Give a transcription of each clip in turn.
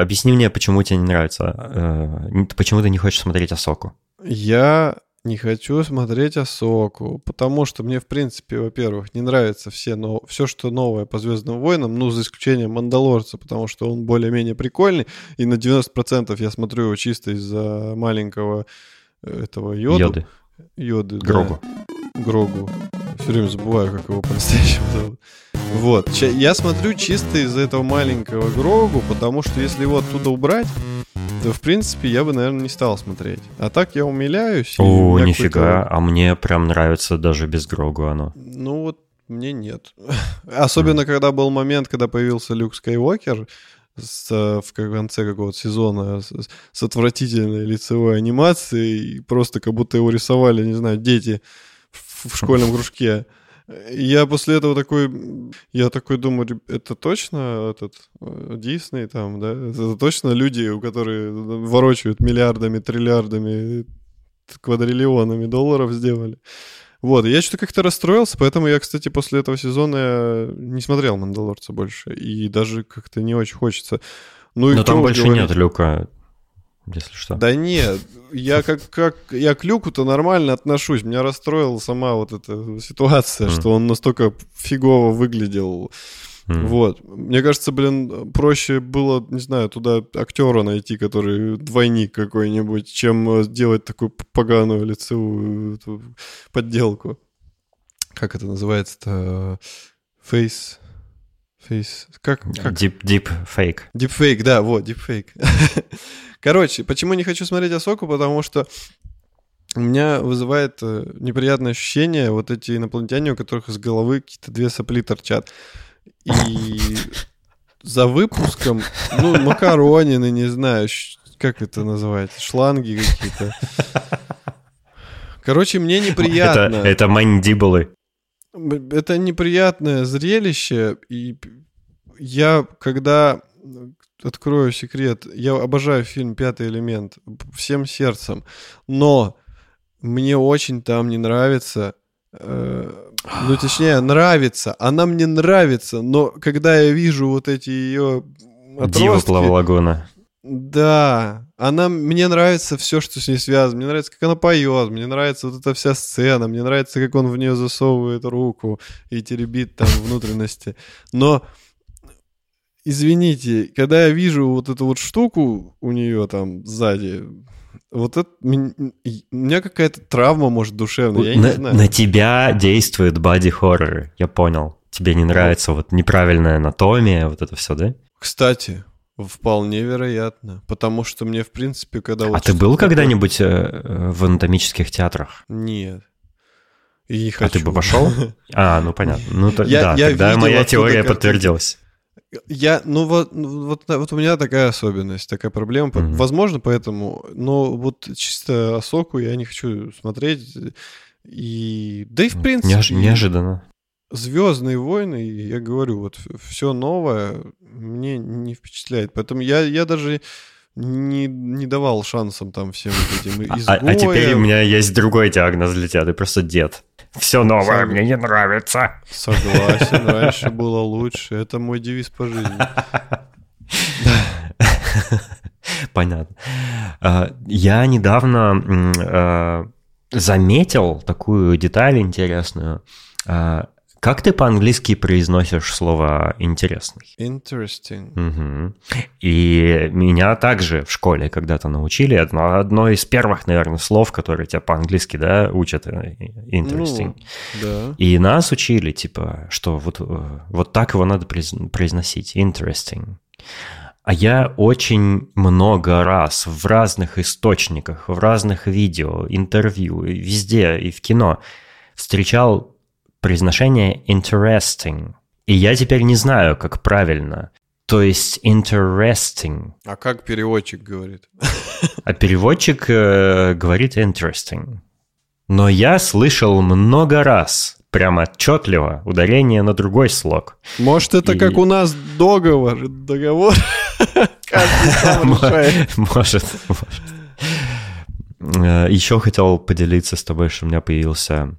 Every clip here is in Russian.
Объясни мне, почему тебе не нравится, э, почему ты не хочешь смотреть Асоку? Я не хочу смотреть Асоку, потому что мне, в принципе, во-первых, не нравится все, но все, что новое по Звездным войнам, ну, за исключением Мандалорца, потому что он более-менее прикольный, и на 90% я смотрю его чисто из-за маленького э, этого йоду. Йоды. Йоды, Грогу. Да. Грогу. Все время забываю, как его по-настоящему зовут. Вот. Я смотрю чисто из-за этого маленького Грогу, потому что если его оттуда убрать, то, в принципе, я бы, наверное, не стал смотреть. А так я умиляюсь. О, нифига, а мне прям нравится даже без Грогу оно. Ну вот, мне нет. Особенно, mm. когда был момент, когда появился Люк Скайуокер, с, в конце какого-то сезона с, с отвратительной лицевой анимацией, просто как будто его рисовали, не знаю, дети в, в школьном кружке. Я после этого такой, я такой думаю, это точно этот э, Дисней там, да? Это точно люди, у которые ворочают миллиардами, триллиардами, квадриллионами долларов сделали. Вот, я что-то как-то расстроился, поэтому я, кстати, после этого сезона не смотрел «Мандалорца» больше, и даже как-то не очень хочется. Ну, и Но там больше говорить? нет Люка если что. Да нет, я как, как я к Люку-то нормально отношусь. Меня расстроила сама вот эта ситуация, mm. что он настолько фигово выглядел. Mm. Вот. Мне кажется, блин, проще было, не знаю, туда актера найти, который двойник какой-нибудь, чем делать такую поганую лицевую подделку. Как это называется-то? Фейс... Фейс... Как? как? Deep, deep fake. Deep fake, да, вот, deep fake. Короче, почему не хочу смотреть Асоку? Потому что у меня вызывает э, неприятное ощущение вот эти инопланетяне, у которых из головы какие-то две сопли торчат. И за выпуском, ну, макаронины, не знаю, как это называется, шланги какие-то. Короче, мне неприятно. Это, это мандибулы. Это неприятное зрелище, и я, когда открою секрет. Я обожаю фильм «Пятый элемент» всем сердцем. Но мне очень там не нравится... Э, ну, точнее, нравится. Она мне нравится, но когда я вижу вот эти ее отростки... Дива Плавлагона. Да, она, мне нравится все, что с ней связано. Мне нравится, как она поет, мне нравится вот эта вся сцена, мне нравится, как он в нее засовывает руку и теребит там внутренности. Но извините, когда я вижу вот эту вот штуку у нее там сзади, вот это у меня какая-то травма, может, душевная, я на, не знаю. На тебя действует боди хоррор, я понял. Тебе не нравится вот неправильная анатомия, вот это все, да? Кстати, вполне вероятно, потому что мне, в принципе, когда... Вот а ты был когда-нибудь э, в анатомических театрах? Нет. И не хочу. А ты бы пошел? А, ну понятно. Ну, то, я, да, я тогда моя теория подтвердилась. Я, ну вот, ну, вот, вот у меня такая особенность, такая проблема. Mm-hmm. Возможно, поэтому, но вот чисто Осоку я не хочу смотреть. И да и в принципе. Неож- неожиданно. Звездные войны, я говорю, вот все новое мне не впечатляет. Поэтому я, я даже не, не давал шансам там всем этим изгоям. А, а теперь у меня есть другой диагноз для тебя, ты просто дед. Все новое Сог... мне не нравится. Согласен, раньше было лучше. Это мой девиз по жизни. Понятно. А, я недавно а, заметил такую деталь интересную. Как ты по-английски произносишь слово «интересный»? Interesting. Угу. И меня также в школе когда-то научили. Одно, одно из первых, наверное, слов, которые тебя по-английски да, учат. Э, interesting. Ну, да. И нас учили, типа, что вот, э, вот так его надо произносить. Interesting. А я очень много раз в разных источниках, в разных видео, интервью, везде и в кино встречал произношение interesting. И я теперь не знаю, как правильно. То есть interesting. А как переводчик говорит? А переводчик э, говорит interesting. Но я слышал много раз, прям отчетливо, ударение на другой слог. Может, это И... как у нас договор, договор? Может, может. Э, Еще хотел поделиться с тобой, что у меня появился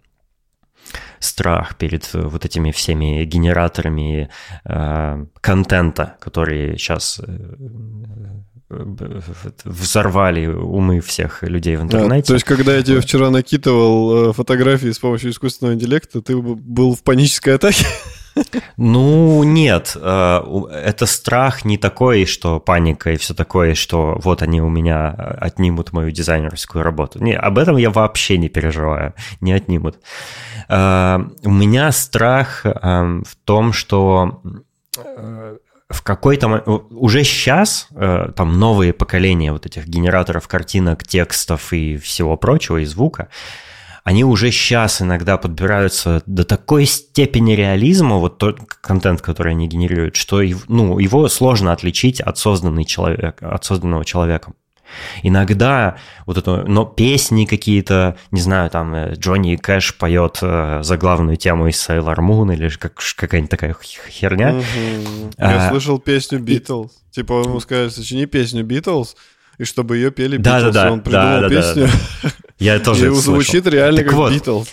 страх перед вот этими всеми генераторами э, контента, которые сейчас взорвали умы всех людей в интернете. А, то есть, когда я тебе вчера накидывал фотографии с помощью искусственного интеллекта, ты был в панической атаке? Ну, нет. Э, это страх не такой, что паника и все такое, что вот они у меня отнимут мою дизайнерскую работу. Не, об этом я вообще не переживаю. Не отнимут. Э, у меня страх эм, в том, что э, в какой-то уже сейчас там новые поколения вот этих генераторов картинок, текстов и всего прочего, и звука, они уже сейчас иногда подбираются до такой степени реализма, вот тот контент, который они генерируют, что ну, его сложно отличить от, созданный человек, от созданного человеком. Иногда вот это, но песни какие-то, не знаю, там э, Джонни Кэш поет э, за главную тему из Sailor Moon или как, какая-нибудь такая херня. Угу. Я а, слышал песню Beatles. И... Типа ему сказали, сочини песню Beatles, и чтобы ее пели да, Beatles. Да, да, он придумал да, песню. Да, да. Я тоже И звучит реально так как вот, Beatles.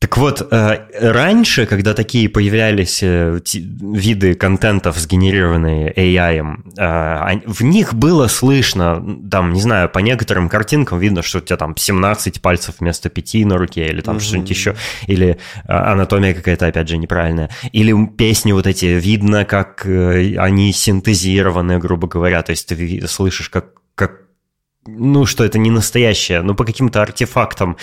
Так вот, э, раньше, когда такие появлялись э, виды контентов, сгенерированные AI, э, в них было слышно, там, не знаю, по некоторым картинкам видно, что у тебя там 17 пальцев вместо 5 на руке, или там mm-hmm. что-нибудь еще, или анатомия какая-то, опять же, неправильная. Или песни вот эти, видно, как они синтезированы, грубо говоря, то есть ты слышишь, как ну, что это не настоящее, но по каким-то артефактам,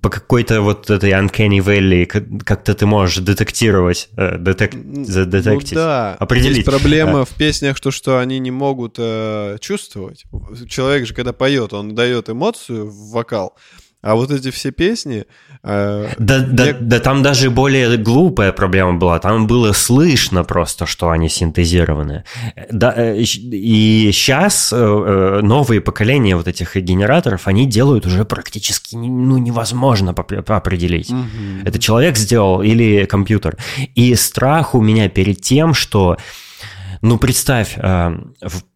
по какой-то вот этой Uncanny Valley, как-то ты можешь детектировать, э, детек, задетектить, ну, да. определить. Есть проблема в песнях, то, что они не могут э, чувствовать. Человек же, когда поет, он дает эмоцию в вокал, а вот эти все песни... Э, да, да, я... да там даже более глупая проблема была. Там было слышно просто, что они синтезированы. Да, э, и сейчас э, новые поколения вот этих генераторов, они делают уже практически ну, невозможно определить. Угу. Это человек сделал или компьютер. И страх у меня перед тем, что ну, представь, э,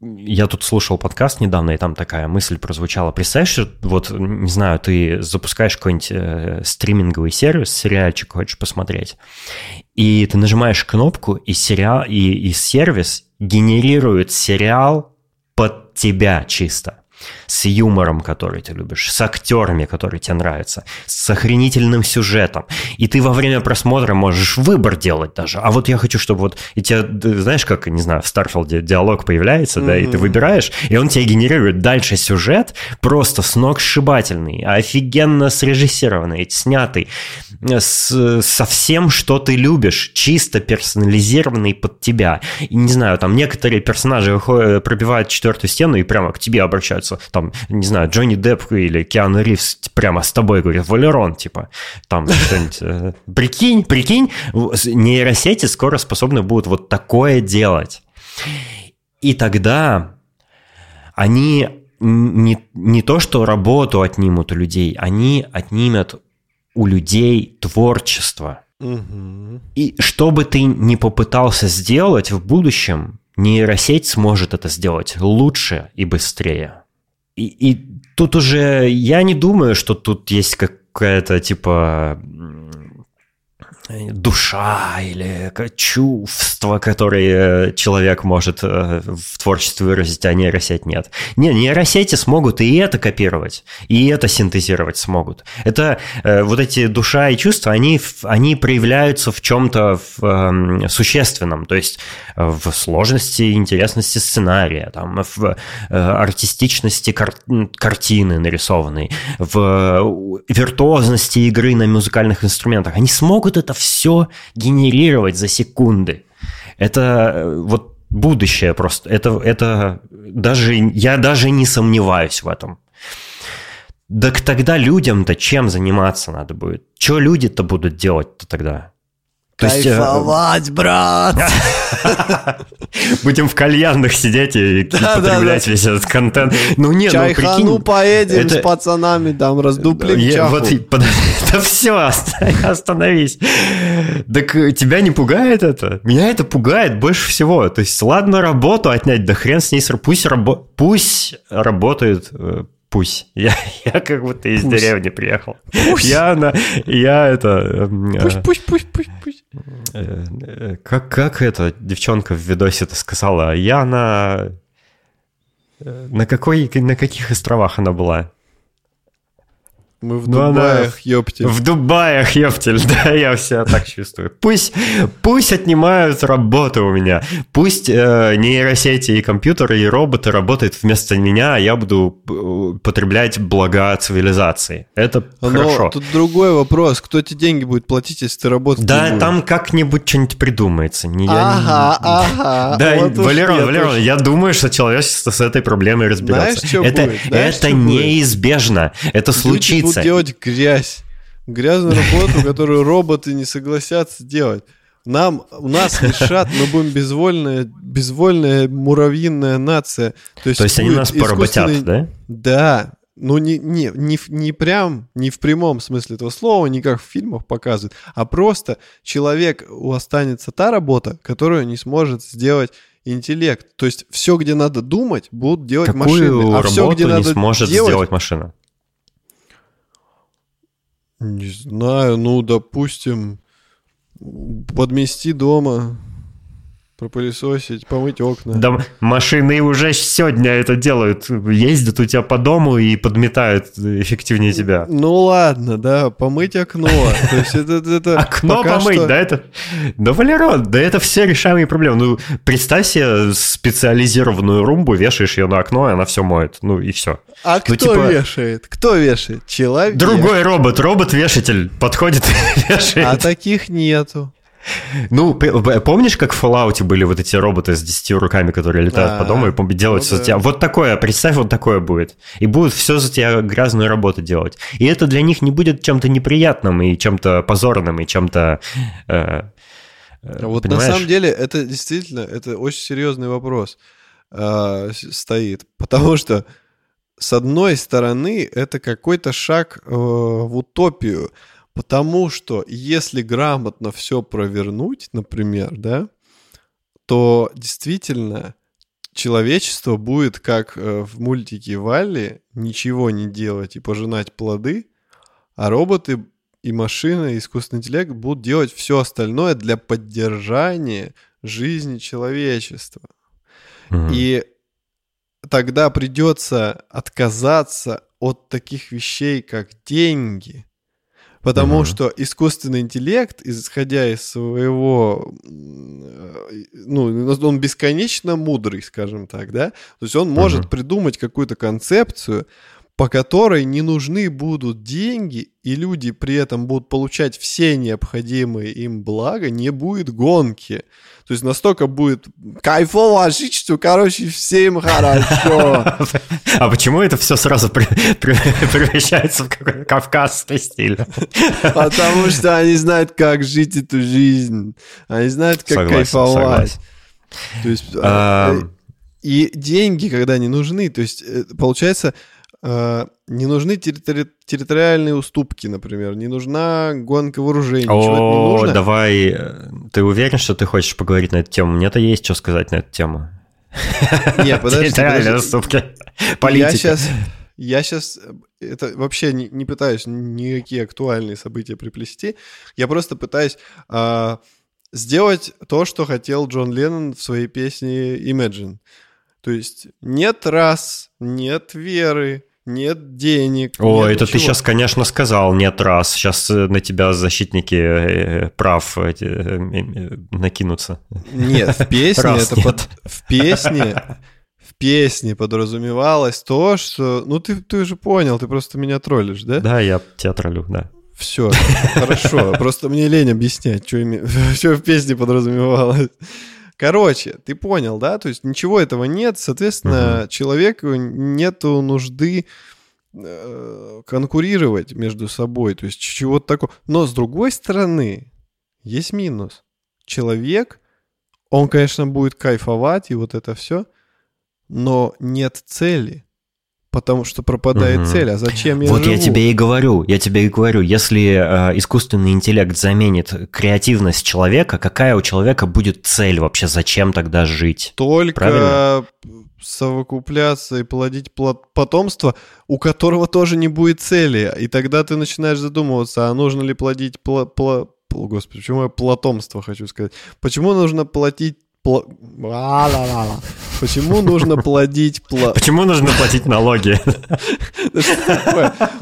я тут слушал подкаст недавно, и там такая мысль прозвучала. Представь, что вот, не знаю, ты запускаешь какой-нибудь э, стриминговый сервис, сериальчик хочешь посмотреть, и ты нажимаешь кнопку, и, сериал, и, и сервис генерирует сериал под тебя чисто с юмором, который ты любишь, с актерами, которые тебе нравятся, с охренительным сюжетом. И ты во время просмотра можешь выбор делать даже. А вот я хочу, чтобы вот... И тебе, знаешь, как, не знаю, в Старфилде диалог появляется, mm-hmm. да, и ты выбираешь, и он тебе генерирует дальше сюжет просто с ног сшибательный, офигенно срежиссированный, снятый, с, со всем, что ты любишь, чисто персонализированный под тебя. И не знаю, там некоторые персонажи выходят, пробивают четвертую стену и прямо к тебе обращаются там, не знаю, Джонни Депп или Киану Ривз прямо с тобой говорит, Валерон, типа, там что-нибудь. Э, прикинь, прикинь, нейросети скоро способны будут вот такое делать. И тогда они не, не то, что работу отнимут у людей, они отнимут у людей творчество. Угу. И что бы ты ни попытался сделать в будущем, нейросеть сможет это сделать лучше и быстрее. И, и тут уже я не думаю, что тут есть какая-то типа душа или чувство, которые человек может э, в творчестве выразить, а нейросеть нет. Не, нейросети смогут и это копировать, и это синтезировать смогут. Это э, вот эти душа и чувства, они, они проявляются в чем-то в, э, существенном, то есть в сложности интересности сценария, там, в э, артистичности кар картины нарисованной, в виртуозности игры на музыкальных инструментах. Они смогут это все генерировать за секунды. Это э, вот будущее просто. Это, это даже, я даже не сомневаюсь в этом. Так тогда людям-то чем заниматься надо будет? Что люди-то будут делать-то тогда? То Кайфовать, есть, брат! Будем в кальянных сидеть и да, потреблять да, весь этот контент. Ну не, ну прикинь... поедем это... с пацанами, там раздуплим Я, чаху. Вот, да все, остановись. Так э, тебя не пугает это? Меня это пугает больше всего. То есть ладно работу отнять, да хрен с ней, пусть, рабо... пусть работают э, Пусть. Я, я как будто из Пусть. деревни приехал. Пусть. Я, на, я это... эм, Пусть, э, пусть, пусть, пусть, пусть. Э, э, как, как эта девчонка в видосе-то сказала? Я на... э, На, какой, на каких островах она была? Мы в Ну, Дубаях, ёпте. В Дубаях, ептель, да, я себя так чувствую. Пусть, пусть отнимают работу у меня. Пусть э, нейросети и компьютеры, и роботы работают вместо меня, а я буду э, потреблять блага цивилизации. Это Но хорошо. тут другой вопрос. Кто тебе деньги будет платить, если ты работать не Да, там как-нибудь что-нибудь придумается. Не- я не- Ага, ага. Да, Вот Валерон, Валерон, я думаю, что человечество с этой проблемой разберется. Знаешь, что это будет? Знаешь, это что будет? неизбежно. Это Люди случится. Будут делать грязь. Грязную работу, которую роботы не согласятся делать. Нам, у нас решат, мы будем безвольная, безвольная муравьиная нация. То есть, То есть они нас поработят, да? Да. Ну, не, не, не, не прям, не в прямом смысле этого слова, не как в фильмах показывают, а просто человек у останется та работа, которую не сможет сделать интеллект. То есть все, где надо думать, будут делать Какую машины. А все, где не надо сможет делать, сделать машина? Не знаю, ну, допустим, подмести дома, пропылесосить, помыть окна. Да, машины уже сегодня это делают. Ездят у тебя по дому и подметают эффективнее тебя. Ну ладно, да, помыть окно. То есть это, это- Окно помыть, что- да это... Да, Валерон, да это все решаемые проблемы. Ну, представь себе специализированную румбу, вешаешь ее на окно, и она все моет. Ну и все. А кто Ну, типа- вешает? Кто вешает? Человек. Другой робот, робот-вешатель подходит и вешает. А таких нету. Ну, п- помнишь, как в Fallout были вот эти роботы с 10 руками, которые летают по А, дому и делают ну все за тебя? Вот такое, представь, вот такое будет. И будут все за тебя грязную работу делать. И это для них не будет чем-то неприятным и чем-то позорным, и чем-то... э, э, Вот понимаешь? на самом деле это действительно это очень серьезный вопрос а, стоит, потому что с одной стороны это какой-то шаг э, в утопию, потому что если грамотно все провернуть, например, да, то действительно человечество будет как э, в мультике Валли ничего не делать и пожинать плоды, а роботы и машины, и искусственный интеллект будут делать все остальное для поддержания жизни человечества. Мгм. И тогда придется отказаться от таких вещей, как деньги. Потому Мгм. что искусственный интеллект, исходя из своего, э, ну, он бесконечно мудрый, скажем так, да? То есть он может Мгм. придумать какую-то концепцию, по которой не нужны будут деньги, и люди при этом будут получать все необходимые им блага, не будет гонки. То есть настолько будет кайфово жить, что, короче, всем хорошо. А почему это все сразу превращается в какой-то кавказский стиль? Потому что они знают, как жить эту жизнь. Они знают, как кайфовать. То есть, э, и деньги, когда не нужны, то есть, э, получается, не нужны территори- территориальные уступки, например, не нужна гонка вооружений, О, нужно. давай. э, Ты уверен, что ты хочешь поговорить на эту тему? Мне-то есть что сказать на эту тему. Не, подожди, Территориальные уступки. Я Политика. сейчас, я сейчас это вообще не, не пытаюсь никакие актуальные события приплести. Я просто пытаюсь а, сделать то, что хотел Джон Леннон в своей песне Imagine. То есть нет рас, нет веры, нет денег. О, нет это ты ничего. сейчас, конечно, сказал нет раз. Сейчас на тебя защитники э, прав эти, э, э, накинутся. Нет, в песне Раз это нет. под- в песне в песне подразумевалось то, что... Ну, ты, ты уже понял, ты просто меня троллишь, да? Да, я тебя троллю, да. Все, хорошо. Просто мне лень объяснять, что, име... что в песне подразумевалось. Короче, ты понял, да? То есть ничего этого нет, соответственно, человеку нету нужды э, конкурировать между собой, то есть чего-то такого. Но с другой стороны, есть минус. Человек, он, конечно, будет кайфовать и вот это все, но нет цели. Потому что пропадает угу. цель. А зачем я Вот живу? я тебе и говорю, я тебе и говорю, если э, искусственный интеллект заменит креативность человека, какая у человека будет цель вообще? Зачем тогда жить? Только Правильно? совокупляться и плодить потомство, у которого тоже не будет цели. И тогда ты начинаешь задумываться, а нужно ли плодить пла пла Господи, почему я платомство хочу сказать? Почему нужно платить Пла... Почему нужно плодить... Пла... Почему нужно платить налоги?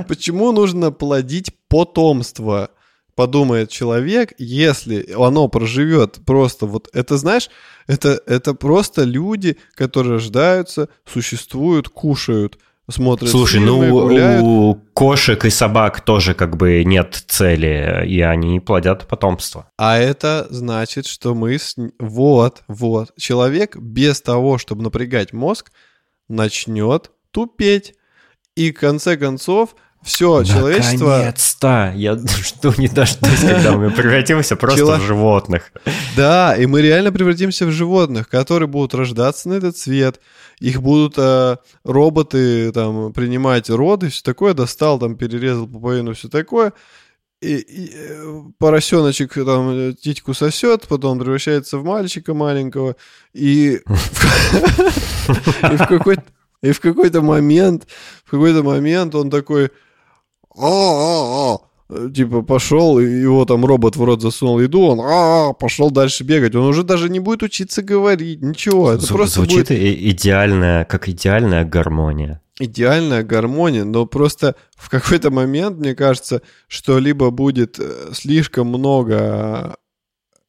Почему нужно плодить потомство? Подумает человек, если оно проживет просто вот... Это, знаешь, это, это просто люди, которые рождаются, существуют, кушают – смотрят Слушай, фильмы, ну гуляют. у кошек и собак тоже как бы нет цели, и они плодят потомство. А это значит, что мы... С... Вот, вот. Человек без того, чтобы напрягать мозг, начнет тупеть. И в конце концов все, человечество... Наконец-то! Я жду не дождусь, когда мы превратимся просто Чело... в животных. Да, и мы реально превратимся в животных, которые будут рождаться на этот свет. Их будут э, роботы там принимать роды, все такое. Достал, там перерезал пуповину, все такое. И, и э, поросеночек там титьку сосет, потом превращается в мальчика маленького. И в какой-то... И в какой-то момент, в какой-то момент он такой, а, а, а. Типа пошел, его там робот в рот засунул еду, он а, пошел дальше бегать. Он уже даже не будет учиться говорить, ничего. Это Зв- просто звучит будет... идеальная, как идеальная гармония. Идеальная гармония, но просто в какой-то момент, мне кажется, что либо будет э, слишком много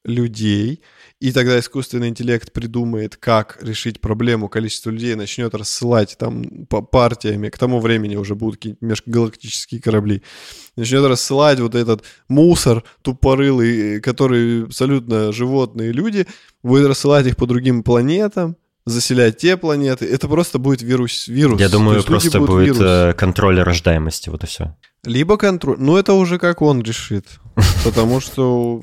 людей, и тогда искусственный интеллект придумает, как решить проблему, количество людей начнет рассылать там по партиями, к тому времени уже будут какие-нибудь межгалактические корабли, начнет рассылать вот этот мусор тупорылый, который абсолютно животные люди, будет рассылать их по другим планетам, заселять те планеты. Это просто будет вирус. вирус. Я думаю, просто будет вирус. Э, контроль рождаемости, вот и все. Либо контроль. Ну, это уже как он решит. Потому что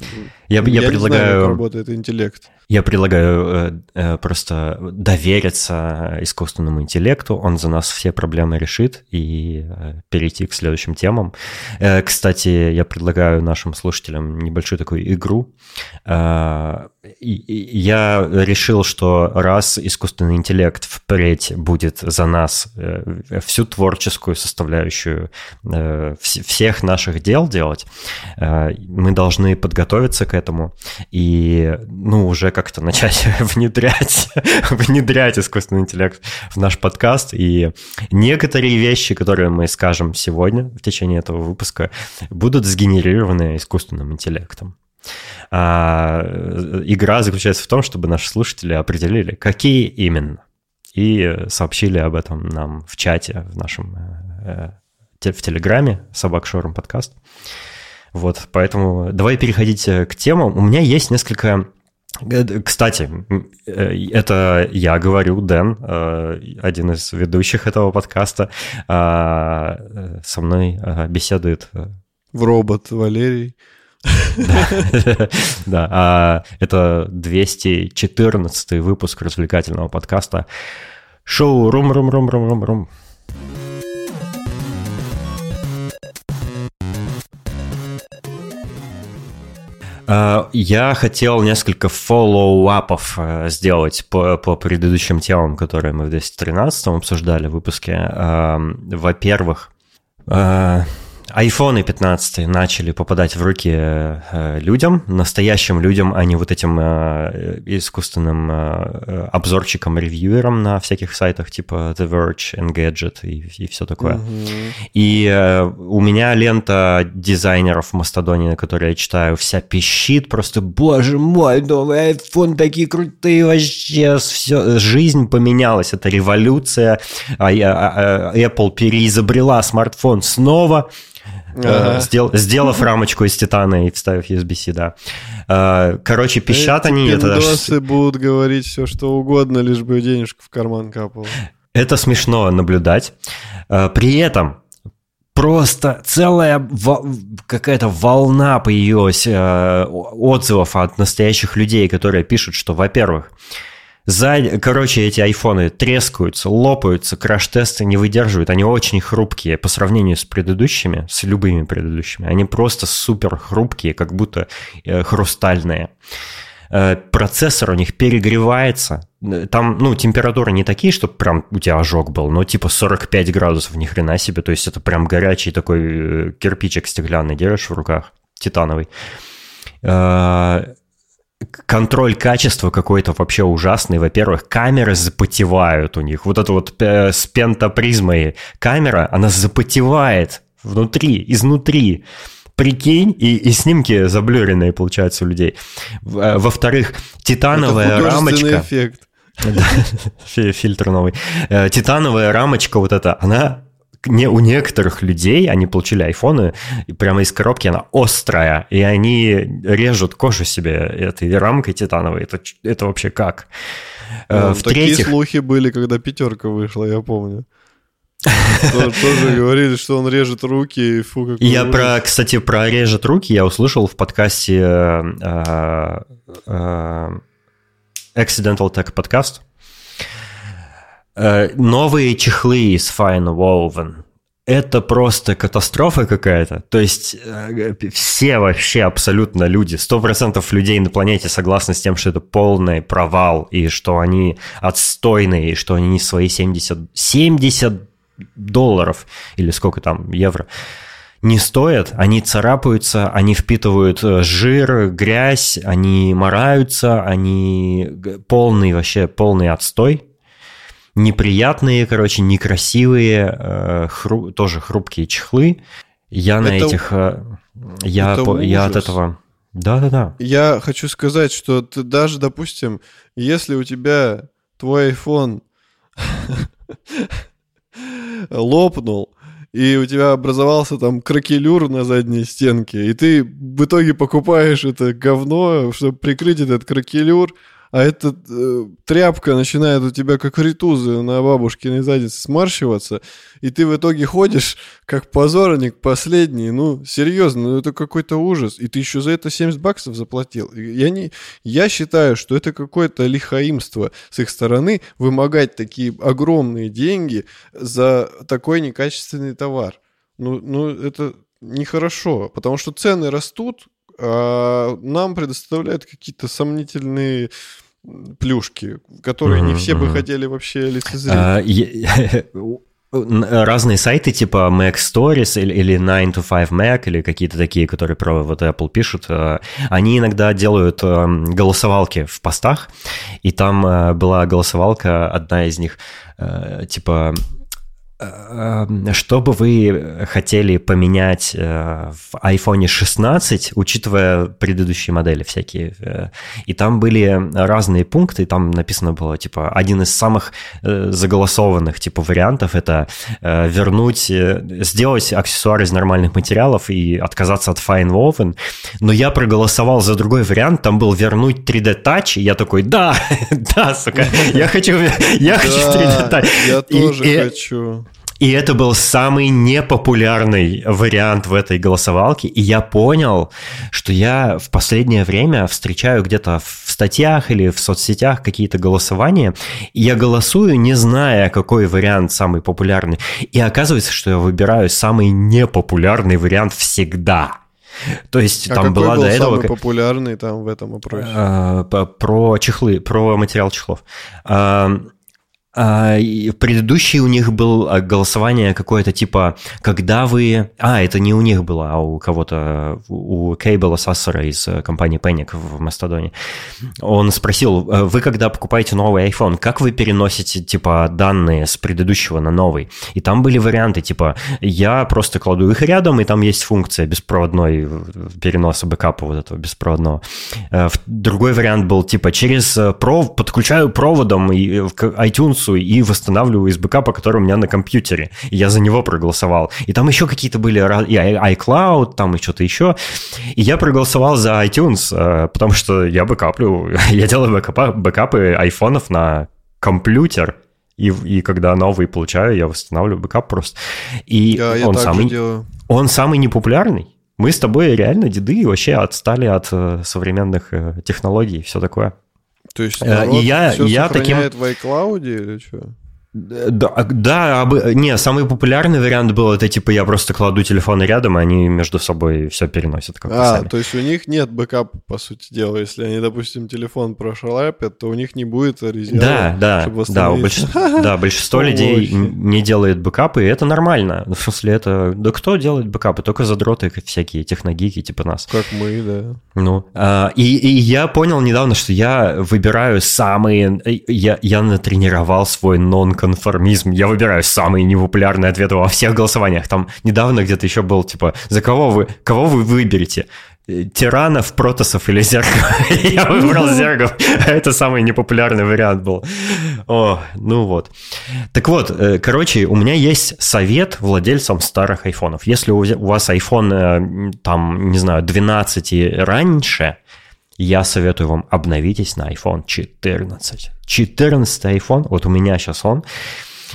я, я, я предлагаю... знаю, как работает интеллект. Я предлагаю э, э, просто довериться искусственному интеллекту, он за нас все проблемы решит и э, перейти к следующим темам. Э, кстати, я предлагаю нашим слушателям небольшую такую игру. Э, я решил, что раз искусственный интеллект впредь будет за нас э, всю творческую составляющую э, всех наших дел делать, э, мы должны подготовиться к этому и, ну, уже как-то начать внедрять, внедрять искусственный интеллект в наш подкаст. И некоторые вещи, которые мы скажем сегодня в течение этого выпуска, будут сгенерированы искусственным интеллектом. А, игра заключается в том, чтобы наши слушатели определили, какие именно, и сообщили об этом нам в чате в нашем э, в Телеграме Собак Шорум подкаст. Вот, поэтому давай переходить э, к темам. У меня есть несколько э, кстати, это я говорю, Дэн, один из ведущих этого подкаста, а, со мной беседует... В робот Валерий. Да, а это 214 выпуск развлекательного подкаста шоу Рум-Рум-Рум-Рум-Рум-Рум. Я хотел несколько follow-up ов э, сделать по, по предыдущим темам, которые мы в 213 обсуждали в выпуске. Во-первых, а, Айфоны 15 начали попадать в руки э, людям, настоящим людям, а не вот этим э, искусственным э, обзорчикам, ревьюерам на всяких сайтах типа The Verge, Engadget и, и все такое. Mm-hmm. И у меня лента дизайнеров в Мастодоне, на которой я читаю, вся пищит, просто, боже мой, новый iPhone такие крутые вообще, все, жизнь поменялась, это революция, а, а, а, Apple переизобрела смартфон снова, Ага. Сдел, сделав рамочку из титана и вставив USB-C, да. А, короче, пищат Эти они... это даже... будут говорить все, что угодно, лишь бы денежка в карман капала. Это смешно наблюдать. А, при этом просто целая какая-то волна появилась отзывов от настоящих людей, которые пишут, что, во-первых, За, короче, эти айфоны трескаются, лопаются, краш-тесты не выдерживают. Они очень хрупкие по сравнению с предыдущими, с любыми предыдущими. Они просто супер хрупкие, как будто э, хрустальные. Э, процессор у них перегревается. Там, ну, температуры не такие, чтобы прям у тебя ожог был, но типа 45 градусов, ни хрена себе. То есть это прям горячий такой э, кирпичик стеклянный держишь в руках, титановый контроль качества какой-то вообще ужасный. Во-первых, камеры запотевают у них. Вот эта вот э, с пентапризмой камера, она запотевает внутри, изнутри. Прикинь, и, и снимки заблюренные получаются у людей. Э, во-вторых, титановая рамочка. эффект. Фильтр новый. Э, титановая рамочка вот эта, она не, у некоторых людей, они получили айфоны, и прямо из коробки она острая, и они режут кожу себе этой рамкой титановой. Это, это вообще как? Ну, Такие слухи были, когда пятерка вышла, я помню. Тоже говорили, что он режет руки. Фу, как я про, кстати, про режет руки я услышал в подкасте э, э, Accidental Tech Podcast. Э, новые чехлы из Fine Woven. Это просто катастрофа какая-то. То есть э, все вообще абсолютно люди, 100% людей на планете согласны с тем, что это полный провал, и что они отстойные, и что они не свои 70, 70 долларов, или сколько там, евро, не стоят, они царапаются, они впитывают э, жир, грязь, они мораются, они полный вообще полный отстой неприятные, короче, некрасивые, э, хру, тоже хрупкие чехлы. Я на этих... Э, я, по, я от этого... Да-да-да. Я хочу сказать, что ты даже, допустим, если у тебя твой iPhone лопнул, и у тебя образовался там кракелюр на задней стенке, и ты в итоге покупаешь это говно, чтобы прикрыть этот кракелюр, а эта э, тряпка начинает у тебя как ритузы на бабушкиной заднице сморщиваться, и ты в итоге ходишь как позорник последний, ну, серьезно, ну, это какой-то ужас, и ты еще за это 70 баксов заплатил. Я, не, я считаю, что это какое-то лихаимство с их стороны вымогать такие огромные деньги за такой некачественный товар. Ну, ну это нехорошо, потому что цены растут, нам предоставляют какие-то сомнительные плюшки, которые mm-hmm. не все бы хотели вообще лицезреть. А, разные сайты типа Mac Stories или, или 9 to 5 Mac или какие-то такие, которые про вот Apple пишут, э, они иногда делают э, голосовалки в постах, и там э, была голосовалка, одна из них, типа Эм, что бы вы хотели поменять э, в iPhone 16, учитывая предыдущие модели всякие? Э, и там были разные пункты, там написано было, типа, один из самых э, заголосованных, типа, вариантов – это вернуть, сделать аксессуар из нормальных материалов и отказаться от Fine Woven. Но я проголосовал за другой вариант, там был вернуть 3D Touch, и я такой, да, да, сука, я хочу, я хочу 3D Touch. Я тоже хочу. И это был самый непопулярный вариант в этой голосовалке. И я понял, что я в последнее время встречаю где-то в статьях или в соцсетях какие-то голосования. И я голосую, не зная, какой вариант самый популярный. И оказывается, что я выбираю самый непопулярный вариант всегда. То есть а там была был до этого... самый популярный там в этом опросе? А, про чехлы, про материал чехлов. А, предыдущий у них был а, голосование какое-то типа, когда вы... А, это не у них было, а у кого-то, у Кейбла Сассера из э, компании Panic в Мастодоне. Он спросил, «Э, вы когда покупаете новый iPhone, как вы переносите, типа, данные с предыдущего на новый? И там были варианты, типа, я просто кладу их рядом, и там есть функция беспроводной переноса бэкапа вот этого беспроводного. Э, другой вариант был, типа, через пров... подключаю проводом iTunes матрицу и восстанавливаю из бэкапа, который у меня на компьютере. И я за него проголосовал. И там еще какие-то были, и iCloud, там и что-то еще. И я проголосовал за iTunes, э, потому что я бэкаплю, я делаю бэкапы, бэкапы айфонов на компьютер, и, и когда новый получаю, я восстанавливаю бэкап просто. И да, он, самый, он самый непопулярный. Мы с тобой реально деды вообще отстали от э, современных э, технологий и все такое. То есть Э, народ и я- всё я таким- в iCloud или что? Да, а, да, об- не, самый популярный вариант был это типа я просто кладу телефоны рядом, и они между собой все переносят как-то А, сами. то есть у них нет бэкапа, по сути дела. Если они, допустим, телефон прошалапят, то у них не будет резерва, Да, да, чтобы да, у большинства, да, большинство людей не делает бэкапы, и это нормально. Ну, В смысле, это... Да кто делает бэкапы? Только задроты всякие техногики типа нас. Как мы, да. Ну, а, и, и я понял недавно, что я выбираю самые... Я, я натренировал свой нонконформизм. Я выбираю самые непопулярные ответы во всех голосованиях. Там недавно где-то еще был, типа, за кого вы, кого вы выберете? Тиранов, Протасов или Зергов? Я выбрал Зергов. Это самый непопулярный вариант был. О, ну вот. Так вот, э, короче, у меня есть совет владельцам старых айфонов. Если у у вас iPhone, э, там, не знаю, 12 и раньше, я советую вам обновитесь на iPhone 14. 14 iPhone, вот у меня сейчас он.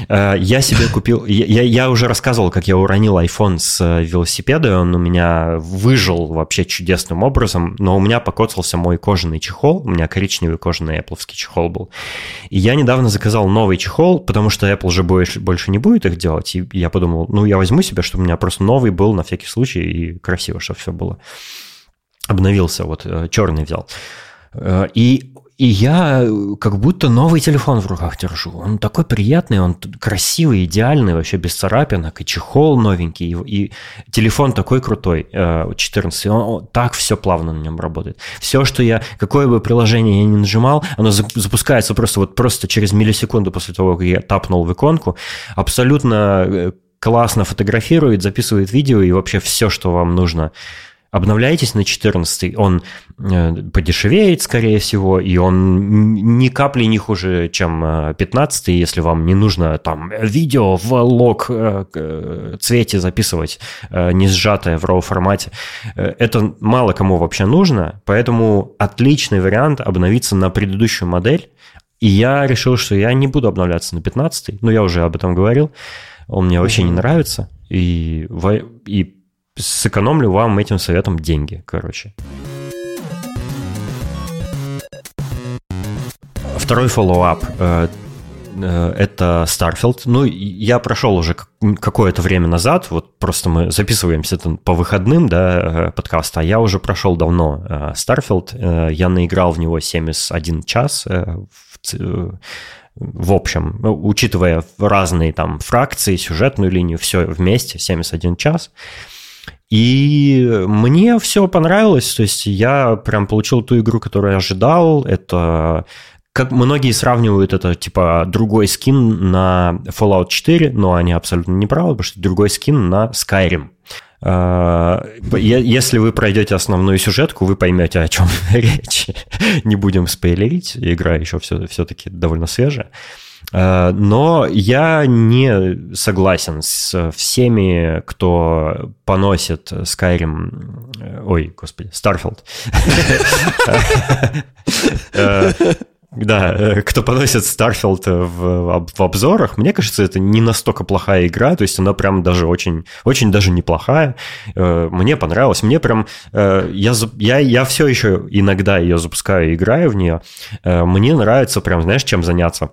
Э, Я себе купил, я, я- уже рассказывал, как я уронил iPhone с э, велосипеда, он у меня выжил вообще чудесным образом, но у меня покоцался мой кожаный чехол, у меня коричневый кожаный Apple чехол был. И я недавно заказал новый чехол, потому что Apple же больше, больше не будет их делать, и я подумал, ну я возьму себе, чтобы у меня просто новый был на всякий случай, и красиво, чтобы все было. Обновился, вот э, черный взял. Э, И, и я э, как будто новый телефон в руках держу. Он такой приятный, он красивый, идеальный, вообще без царапинок, и чехол новенький, и, и телефон такой крутой, э, 14, он, он так все плавно на нем работает. Все, что я, какое бы приложение я ни нажимал, оно за- запускается просто вот просто через миллисекунду после того, как я тапнул в иконку, абсолютно классно фотографирует, записывает видео и вообще все, что вам нужно обновляйтесь на 14 он э, подешевеет, скорее всего, и он ни капли не хуже, чем э, 15 если вам не нужно там видео в лог э, э, цвете записывать, э, не сжатое в RAW формате. Э, Это мало кому вообще нужно, поэтому отличный вариант обновиться на предыдущую модель. И я решил, что я не буду обновляться на 15 но я уже об этом говорил. Он мне вообще не нравится. И, и сэкономлю вам этим советом деньги, короче. Второй follow-up э, э, это Starfield. Ну, я прошел уже как- какое-то время назад, вот просто мы записываемся по выходным, да, э, подкаста, а я уже прошел давно Starfield, я наиграл в него 71 час в в общем, учитывая разные там фракции, сюжетную линию, все вместе, 71 час. И мне все понравилось, то есть я прям получил ту игру, которую я ожидал. Это как многие сравнивают это типа другой скин на Fallout 4, но они абсолютно не правы, потому что другой скин на Skyrim. А, Если вы пройдете основную сюжетку, вы поймете, о чем речь. Не будем спойлерить, игра еще все, все-таки довольно свежая. А, Но я не согласен с всеми, кто поносит Skyrim, э, ой, господи, Starfield. Э, Да, э, кто поносит Starfield в, в обзорах, мне кажется, это не настолько плохая игра, то есть она прям даже очень, очень даже неплохая. Э, Мне понравилось, мне прям, э, я, я, я все еще иногда ее запускаю играю в нее. Э, Мне нравится прям, знаешь, чем заняться э,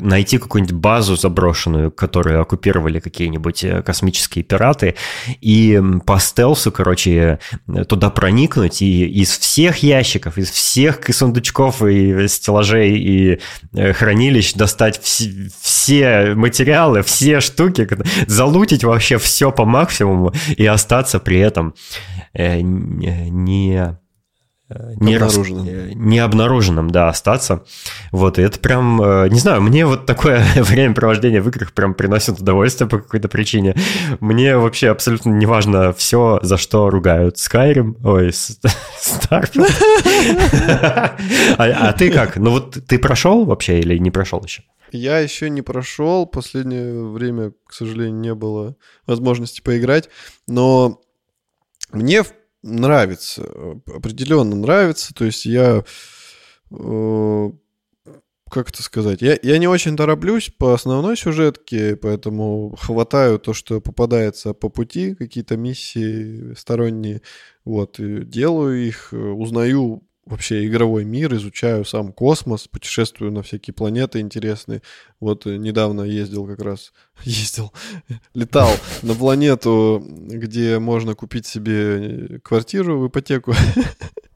найти какую-нибудь базу заброшенную, которую оккупировали какие-нибудь э, космические пираты, и по стелсу, короче, э, туда проникнуть и из всех ящиков, из всех сундучков и стеллажей и э, хранилищ достать вс- все материалы, все штуки, залутить вообще все по максимуму и остаться при этом э, не не не рас- Обнаруженным. э, не обнаруженным, да, остаться. Вот, и это прям, э, не знаю, мне вот такое времяпровождение в играх прям приносит удовольствие по какой-то причине. Мне вообще абсолютно не важно все, за что ругают Skyrim, ой, Starfield. А а ты как? Ну вот ты прошел вообще или не прошел еще? Я еще не прошел, последнее время, к сожалению, не было возможности поиграть, но мне в- нравится, э, определенно нравится, то есть я, э, как это сказать, я, я не очень тороплюсь по основной сюжетке, поэтому хватаю то, что попадается по пути, какие-то миссии сторонние, вот, делаю их, э, узнаю вообще игровой мир, изучаю сам космос, путешествую на всякие планеты интересные. Вот э, недавно ездил как раз, ездил, летал на планету, где можно купить себе квартиру в ипотеку.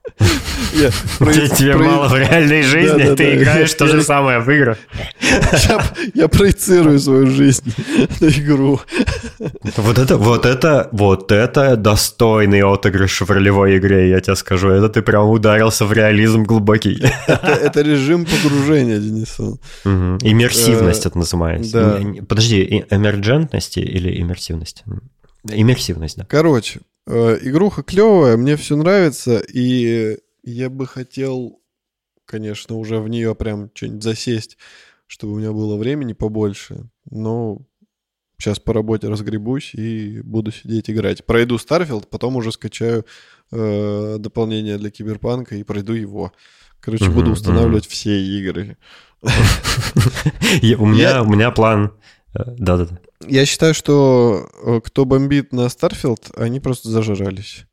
Тебе мало в реальной жизни, ты играешь то же самое в играх. Я проецирую свою жизнь на игру. Вот это, вот это, вот это достойный отыгрыш в ролевой игре, я тебе скажу. Это ты прям ударился в реализм глубокий. Это режим погружения, Денисон. Иммерсивность это называется. Подожди, эмерджентность или иммерсивность? Иммерсивность, да. Короче, Э, игруха клевая, мне все нравится, и я бы хотел, конечно, уже в нее прям что-нибудь засесть, чтобы у меня было времени побольше. Но сейчас по работе разгребусь и буду сидеть играть. Пройду Starfield, потом уже скачаю э, дополнение для Киберпанка и пройду его. Короче, буду устанавливать все игры. У меня у меня план да-да-да. Я считаю, что э, кто бомбит на Старфилд, они просто зажрались.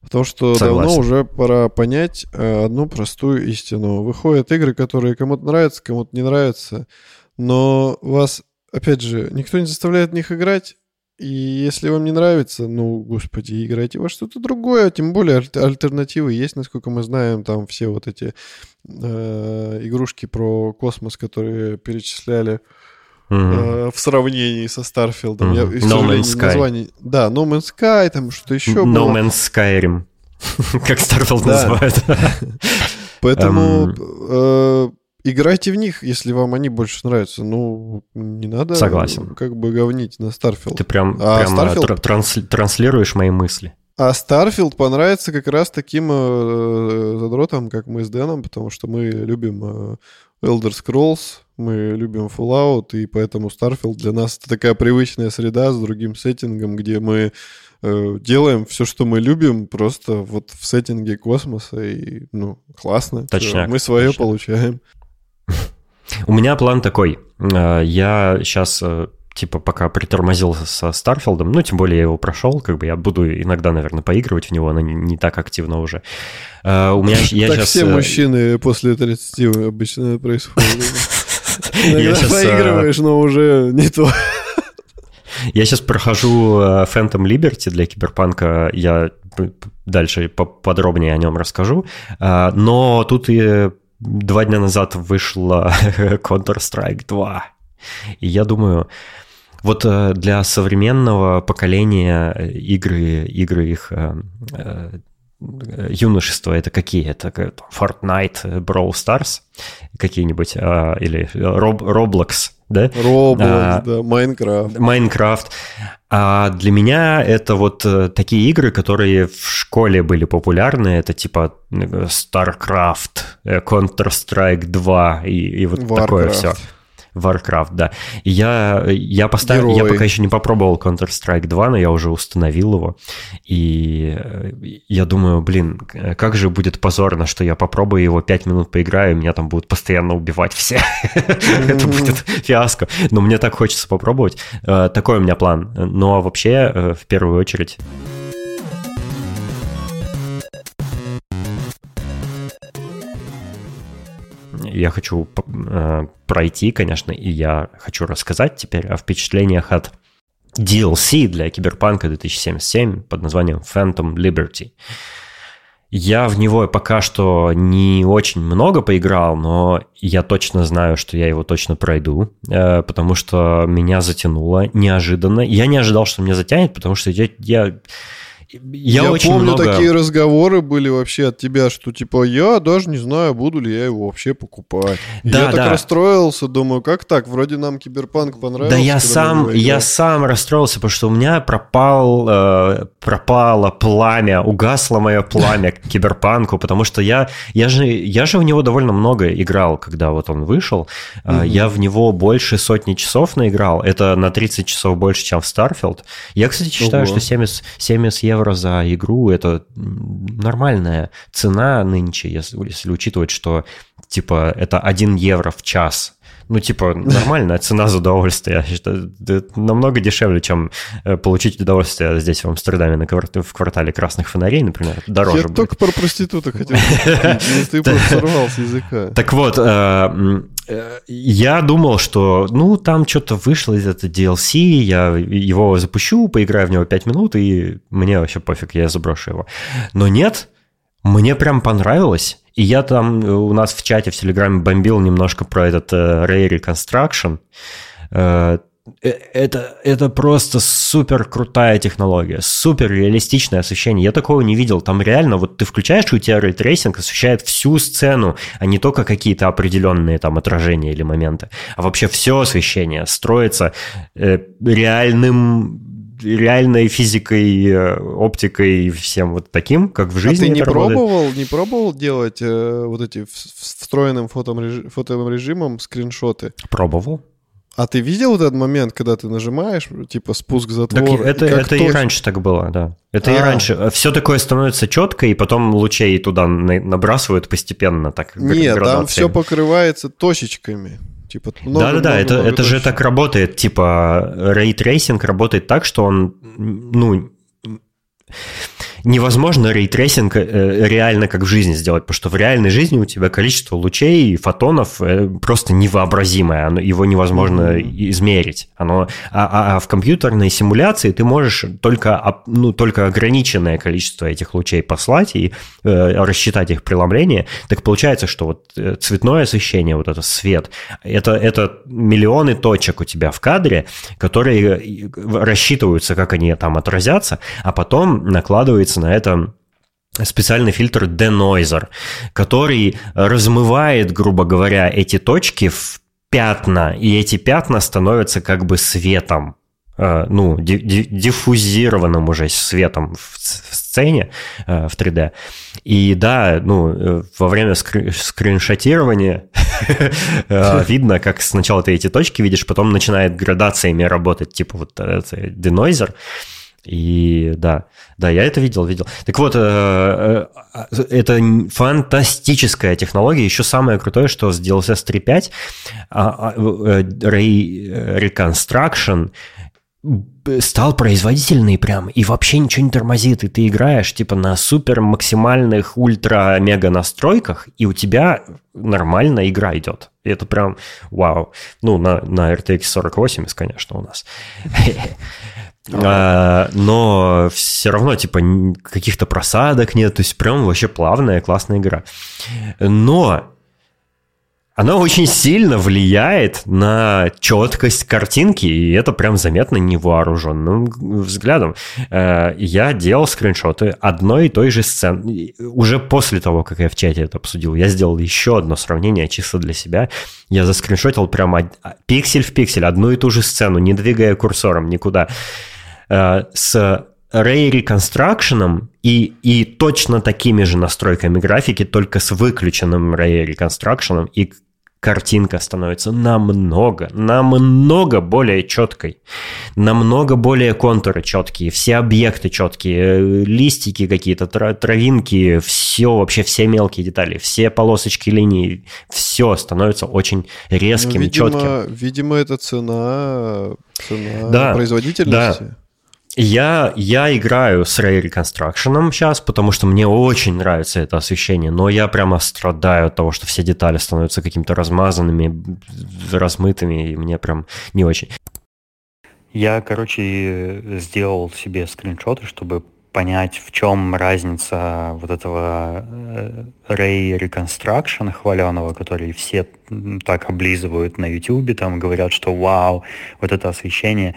Потому что Согласен. давно уже пора понять э, одну простую истину. Выходят игры, которые кому-то нравятся, кому-то не нравятся, но вас, опять же, никто не заставляет в них играть, и если вам не нравится, ну, господи, играйте во что-то другое, тем более альтернативы есть, насколько мы знаем, там все вот эти э, игрушки про космос, которые перечисляли mm-hmm. в сравнении со Старфилдом. Mm-hmm. No Man's Sky. Да, No Man's Sky, там что еще No было. Man's Skyrim. как Старфилд называют. Поэтому э, играйте в них, если вам они больше нравятся. Ну, не надо Согласен. как бы говнить на Старфилд. Ты прям, а прям Starfield... тр- транс- транслируешь мои мысли. А Starfield понравится как раз таким э, задротам, как мы с Дэном, потому что мы любим э, Elder Scrolls, мы любим Fallout, и поэтому Starfield для нас это такая привычная среда с другим сеттингом, где мы э, делаем все, что мы любим, просто вот в сеттинге космоса, и, ну, классно. Точно. Мы свое точняк. получаем. У меня план такой. Э, я сейчас э, типа, пока притормозил со Старфилдом, ну, тем более я его прошел, как бы я буду иногда, наверное, поигрывать в него, но не, не так активно уже. Uh, у меня я так сейчас... все мужчины после 30 обычно происходит. Иногда поигрываешь, но уже не то. Я сейчас прохожу Phantom Liberty для Киберпанка, я дальше подробнее о нем расскажу, но тут и два дня назад вышла Counter-Strike 2. И я думаю, вот э, для современного поколения э, игры, игры их э, юношества это какие? Это Fortnite, Brawl Stars какие-нибудь или Roblox, да? Roblox, а, да, Minecraft. Minecraft. А для меня это вот такие игры, которые в школе были популярны. Это типа StarCraft, Counter-Strike 2 и, и вот Warcraft. такое все. Warcraft, да. И я, я поставил, я пока еще не попробовал Counter-Strike 2, но я уже установил его. И э, я думаю, блин, как же будет позорно, что я попробую его 5 минут поиграю, и меня там будут постоянно убивать все. Это будет фиаско. Но мне так хочется попробовать. Э, такой у меня план. Но вообще, э, в первую очередь... я хочу э, пройти, конечно, и я хочу рассказать теперь о впечатлениях от DLC для Киберпанка 2077 под названием Phantom Liberty. Я в него пока что не очень много поиграл, но я точно знаю, что я его точно пройду, э, потому что меня затянуло неожиданно. Я не ожидал, что меня затянет, потому что я, я я, я очень помню, много... такие разговоры были вообще от тебя, что типа я даже не знаю, буду ли я его вообще покупать. Да, я да. так расстроился, думаю, как так? Вроде нам киберпанк понравился. Да, я сам, я сам расстроился, потому что у меня пропал, э, пропало пламя, угасло мое пламя к киберпанку, потому что я, я же, я же в него довольно много играл, когда вот он вышел. Mm-hmm. Я в него больше сотни часов наиграл. Это на 30 часов больше, чем в Starfield. Я, кстати, считаю, Ого. что 70, 70 евро евро за игру – это нормальная цена нынче, если, если учитывать, что типа это 1 евро в час Ну, типа, нормальная цена за удовольствие. Считаю, это намного дешевле, чем э, получить удовольствие здесь, в Амстердаме, на кварт- в квартале красных фонарей, например. Дороже Я будет. только про проституток хотел ты просто сорвал с языка. Так вот, э, я думал, что, ну, там что-то вышло из этого DLC, я его запущу, поиграю в него 5 минут, и мне вообще пофиг, я заброшу его. Но нет, мне прям понравилось. И я там э, у нас в чате в Телеграме бомбил немножко про этот э, Ray Reconstruction. Э, это, это просто супер крутая технология, супер реалистичное освещение. Я такого не видел. Там реально, вот ты включаешь, у тебя ray tracing освещает всю сцену, а не только какие-то определенные там отражения или моменты, а вообще все освещение строится э, реальным реальной физикой, э, оптикой и всем вот таким, как в А жизни ты не работает. пробовал, не пробовал делать э, вот эти встроенным фотом- фоторежимом скриншоты? Пробовал. А ты видел вот этот момент, когда ты нажимаешь, типа спуск затвор? Так это, и это и точно- раньше так было, да. Это и А. раньше. Все такое становится четко, и потом лучей туда на- набрасывают постепенно, так Нет, там градациями. все покрывается точечками. Типа, много, Да-да-да, много, это, много это же так работает. Типа, ray tracing работает так, что он, ну, невозможно ray tracing э, реально как в жизни сделать, потому что в реальной жизни у тебя количество лучей и фотонов э, просто невообразимое, оно, его невозможно измерить. Оно, а, а- а в компьютерной симуляции ты можешь только, ну, только ограниченное количество этих лучей послать и э, рассчитать их преломление. Так получается, что вот э, цветное освещение, вот это свет, это, это миллионы точек у тебя в кадре, которые рассчитываются, как они там отразятся, а потом накладывается на это специальный фильтр denoiser, который размывает, грубо говоря, эти точки в пятна, и эти пятна становятся как бы светом, э, ну, ди- ди- диффузированным уже светом в сцене э, в 3D. И да, ну, э, во время скри- скриншотирования видно, как сначала ты эти точки видишь, потом начинает градациями работать, типа вот это denoiser. И да, да, я это видел, видел. Так вот, э, э, это н- фантастическая технология. Еще самое крутое, что с DLSS 3.5 а, а, э, Ray Reconstruction стал производительный прям, и вообще ничего не тормозит, и ты играешь типа на супер максимальных ультра-мега настройках, и у тебя нормально игра идет. И это прям вау. Ну, на, на RTX 4080, конечно, у нас. А, но все равно, типа, каких-то просадок нет, то есть прям вообще плавная, классная игра. Но она очень сильно влияет на четкость картинки, и это прям заметно невооруженным взглядом. Э, Я делал скриншоты одной и той же сцены. Уже после того, как я в чате это обсудил, я сделал еще одно сравнение чисто для себя. Я заскриншотил прям од- пиксель в пиксель одну и ту же сцену, не двигая курсором никуда. Э, С Ray Reconstruction и, и точно такими же настройками графики, только с выключенным Ray Reconstruction, и картинка становится намного, намного более четкой, намного более контуры четкие, все объекты четкие, э, листики какие-то, тра- травинки, все, вообще все мелкие детали, все полосочки линий, все становится очень Ну, резким, видимо, четким. видимо, это цена, цена Да, производительности. Я, я играю с Ray Reconstruction сейчас, потому что мне очень нравится это освещение, но я прямо страдаю от того, что все детали становятся какими-то размазанными, размытыми, и мне прям не очень. Я, короче, сделал себе скриншоты, чтобы понять, в чем разница вот этого э, Ray Reconstruction хваленого, который все так облизывают на YouTube, там говорят, что вау, вот это освещение.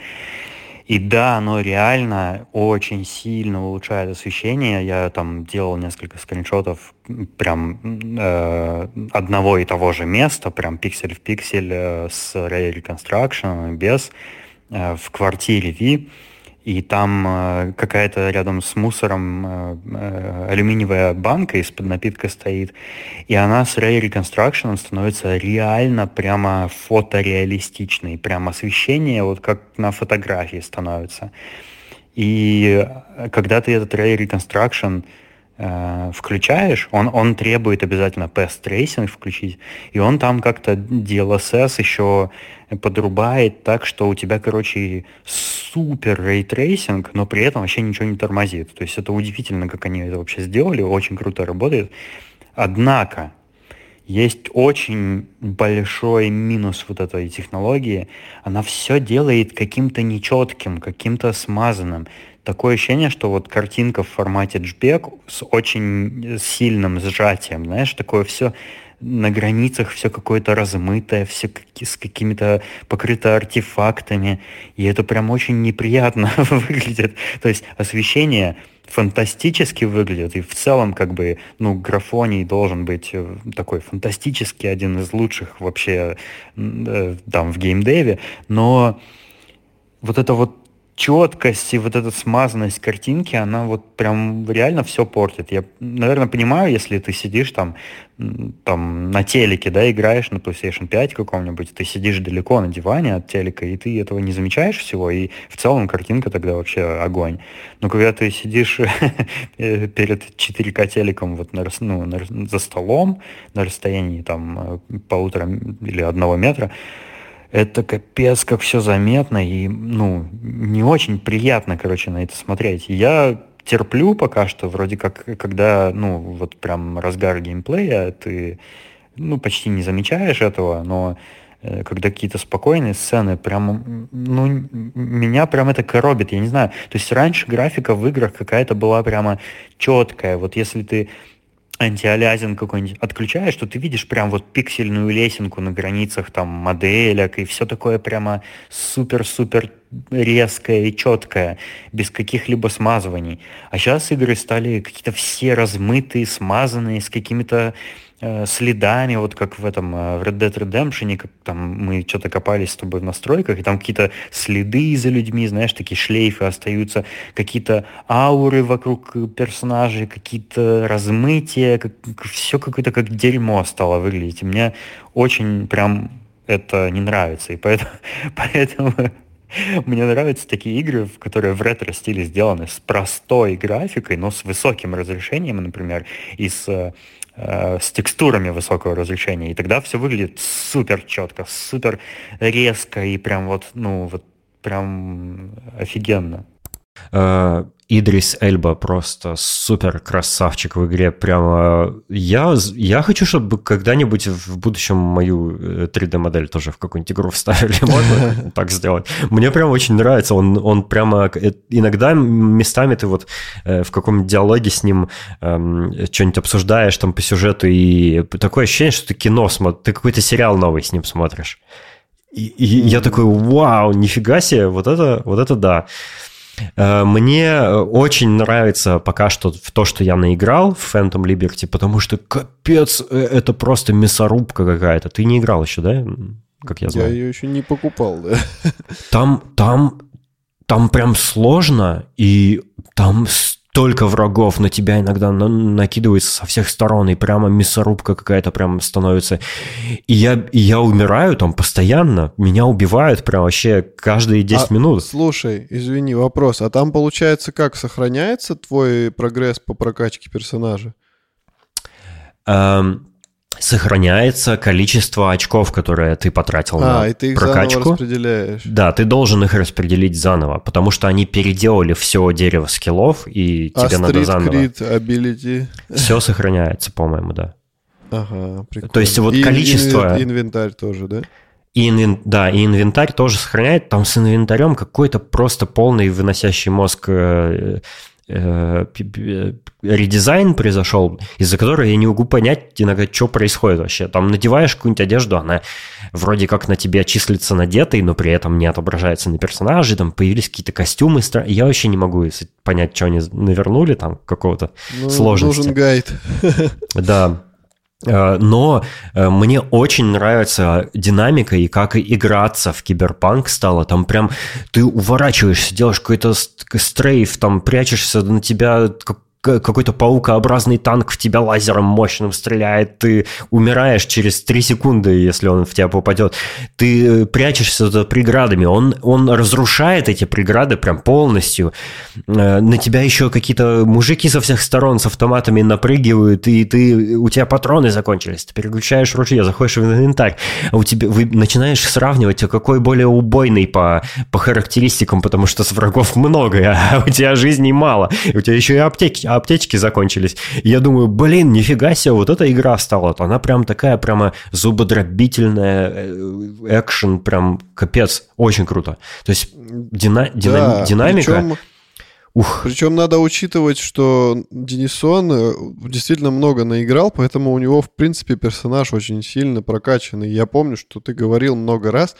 И да, оно реально очень сильно улучшает освещение. Я там делал несколько скриншотов прям э, одного и того же места, прям пиксель в пиксель э, с Ray Reconstruction, без, э, в квартире Ви. И там э, какая-то рядом с мусором э, э, алюминиевая банка из-под напитка стоит. И она с Ray Reconstruction становится реально прямо фотореалистичной. Прям освещение, вот как на фотографии становится. И когда ты этот Ray Reconstruction э, включаешь, он, он требует обязательно Path Tracing включить, и он там как-то DLSS еще подрубает так, что у тебя, короче, супер ray tracing, но при этом вообще ничего не тормозит. То есть это удивительно, как они это вообще сделали, очень круто работает. Однако, есть очень большой минус вот этой технологии. Она все делает каким-то нечетким, каким-то смазанным. Такое ощущение, что вот картинка в формате JPEG с очень сильным сжатием, знаешь, такое все на границах все какое-то размытое, все с какими-то покрыто артефактами, и это прям очень неприятно выглядит. То есть освещение фантастически выглядит, и в целом как бы, ну, графоний должен быть э, такой фантастический, один из лучших вообще э, там в геймдеве, но вот это вот четкость и вот эта смазанность картинки, она вот прям реально все портит. Я, наверное, понимаю, если ты сидишь там, там на телеке, да, играешь на PlayStation 5 каком-нибудь, ты сидишь далеко на диване от телека, и ты этого не замечаешь всего, и в целом картинка тогда вообще огонь. Но когда ты сидишь перед 4К телеком вот на, ну, на, за столом на расстоянии там э, полутора или одного метра, это капец, как все заметно и, ну, не очень приятно, короче, на это смотреть. Я терплю пока что, вроде как, когда, ну, вот прям разгар геймплея, ты, ну, почти не замечаешь этого, но э, когда какие-то спокойные сцены, прям, ну, меня прям это коробит, я не знаю. То есть раньше графика в играх какая-то была прямо четкая. Вот если ты антиалязин какой-нибудь отключаешь, то ты видишь прям вот пиксельную лесенку на границах там моделек и все такое прямо супер-супер резкое и четкое, без каких-либо смазываний. А сейчас игры стали какие-то все размытые, смазанные, с какими-то следами, вот как в этом э, в Red Dead Redemption, как там мы что-то копались с тобой в настройках, и там какие-то следы за людьми, знаешь, такие шлейфы остаются, какие-то ауры вокруг персонажей, какие-то размытия, как, все какое-то как дерьмо стало выглядеть. И мне очень прям это не нравится, и поэтому, поэтому мне нравятся такие игры, которые в ретро-стиле сделаны с простой графикой, но с высоким разрешением, например, и с э, Э, с текстурами высокого разрешения, и тогда все выглядит супер четко, супер резко и прям вот, ну, вот прям офигенно. Э, Идрис Эльба просто супер красавчик в игре. Прямо я, я хочу, чтобы когда-нибудь в будущем мою 3D-модель э, тоже в какую-нибудь игру вставили. Можно так сделать? Мне прям очень нравится. Он, он прямо... Э, иногда местами ты вот в каком-нибудь диалоге с ним эм, что-нибудь обсуждаешь там по сюжету, и такое ощущение, что ты кино смотришь, ты какой-то сериал новый с ним смотришь. И, и я такой, вау, нифига себе, вот это, вот это да. Э, мне э, очень нравится пока что в то, что я наиграл в Phantom Liberty, потому что капец, э, это просто мясорубка какая-то. Ты не играл еще, да? Как я знаю. Я ее еще не покупал, да. Там, там, там прям сложно, и там столько врагов на тебя иногда накидывается со всех сторон, и прямо мясорубка какая-то прям становится. И я, и я умираю там постоянно, меня убивают прям вообще каждые 10 а, минут. Слушай, извини, вопрос, а там получается как, сохраняется твой прогресс по прокачке персонажа? Эм, сохраняется количество очков, которые ты потратил а, на и ты их прокачку. Заново распределяешь. Да, ты должен их распределить заново, потому что они переделали все дерево скиллов, и а тебе надо заново. Crit, ability. Все сохраняется, по-моему, да. Ага, прикольно. То есть вот и, количество... И инвентарь тоже, да? И инвен... Да, и инвентарь тоже сохраняет. Там с инвентарем какой-то просто полный выносящий мозг Э, редизайн произошел, из-за которого я не могу понять иногда, что происходит вообще. Там надеваешь какую-нибудь одежду, она вроде как на тебе числится надетой, но при этом не отображается на персонаже, там появились какие-то костюмы, я вообще не могу понять, что они навернули, там какого-то ну, сложности. Нужен гайд. Да. Э, но э, мне очень нравится динамика и как играться в киберпанк стало. Там прям ты уворачиваешься, делаешь какой-то стрейф, там прячешься, на тебя какой-то паукообразный танк в тебя лазером мощным стреляет, ты умираешь через 3 секунды, если он в тебя попадет, ты прячешься за преградами, он, он разрушает эти преграды прям полностью, э, на тебя еще какие-то мужики со всех сторон с автоматами напрыгивают, и ты, у тебя патроны закончились, ты переключаешь ружье, заходишь в инвентарь, а у тебя, вы начинаешь сравнивать, какой более убойный по, по характеристикам, потому что с врагов много, а у тебя жизней мало, у тебя еще и аптеки, аптечки закончились. И я думаю, блин, нифига себе, вот эта игра стала, она прям такая, прямо зубодробительная, э, экшен, прям капец, очень круто. То есть дина, дина, да, динамика... Причем... Ух. Причем надо учитывать, что Денисон э, действительно много наиграл, поэтому у него, в принципе, персонаж очень сильно прокачанный. Я помню, что ты говорил много раз,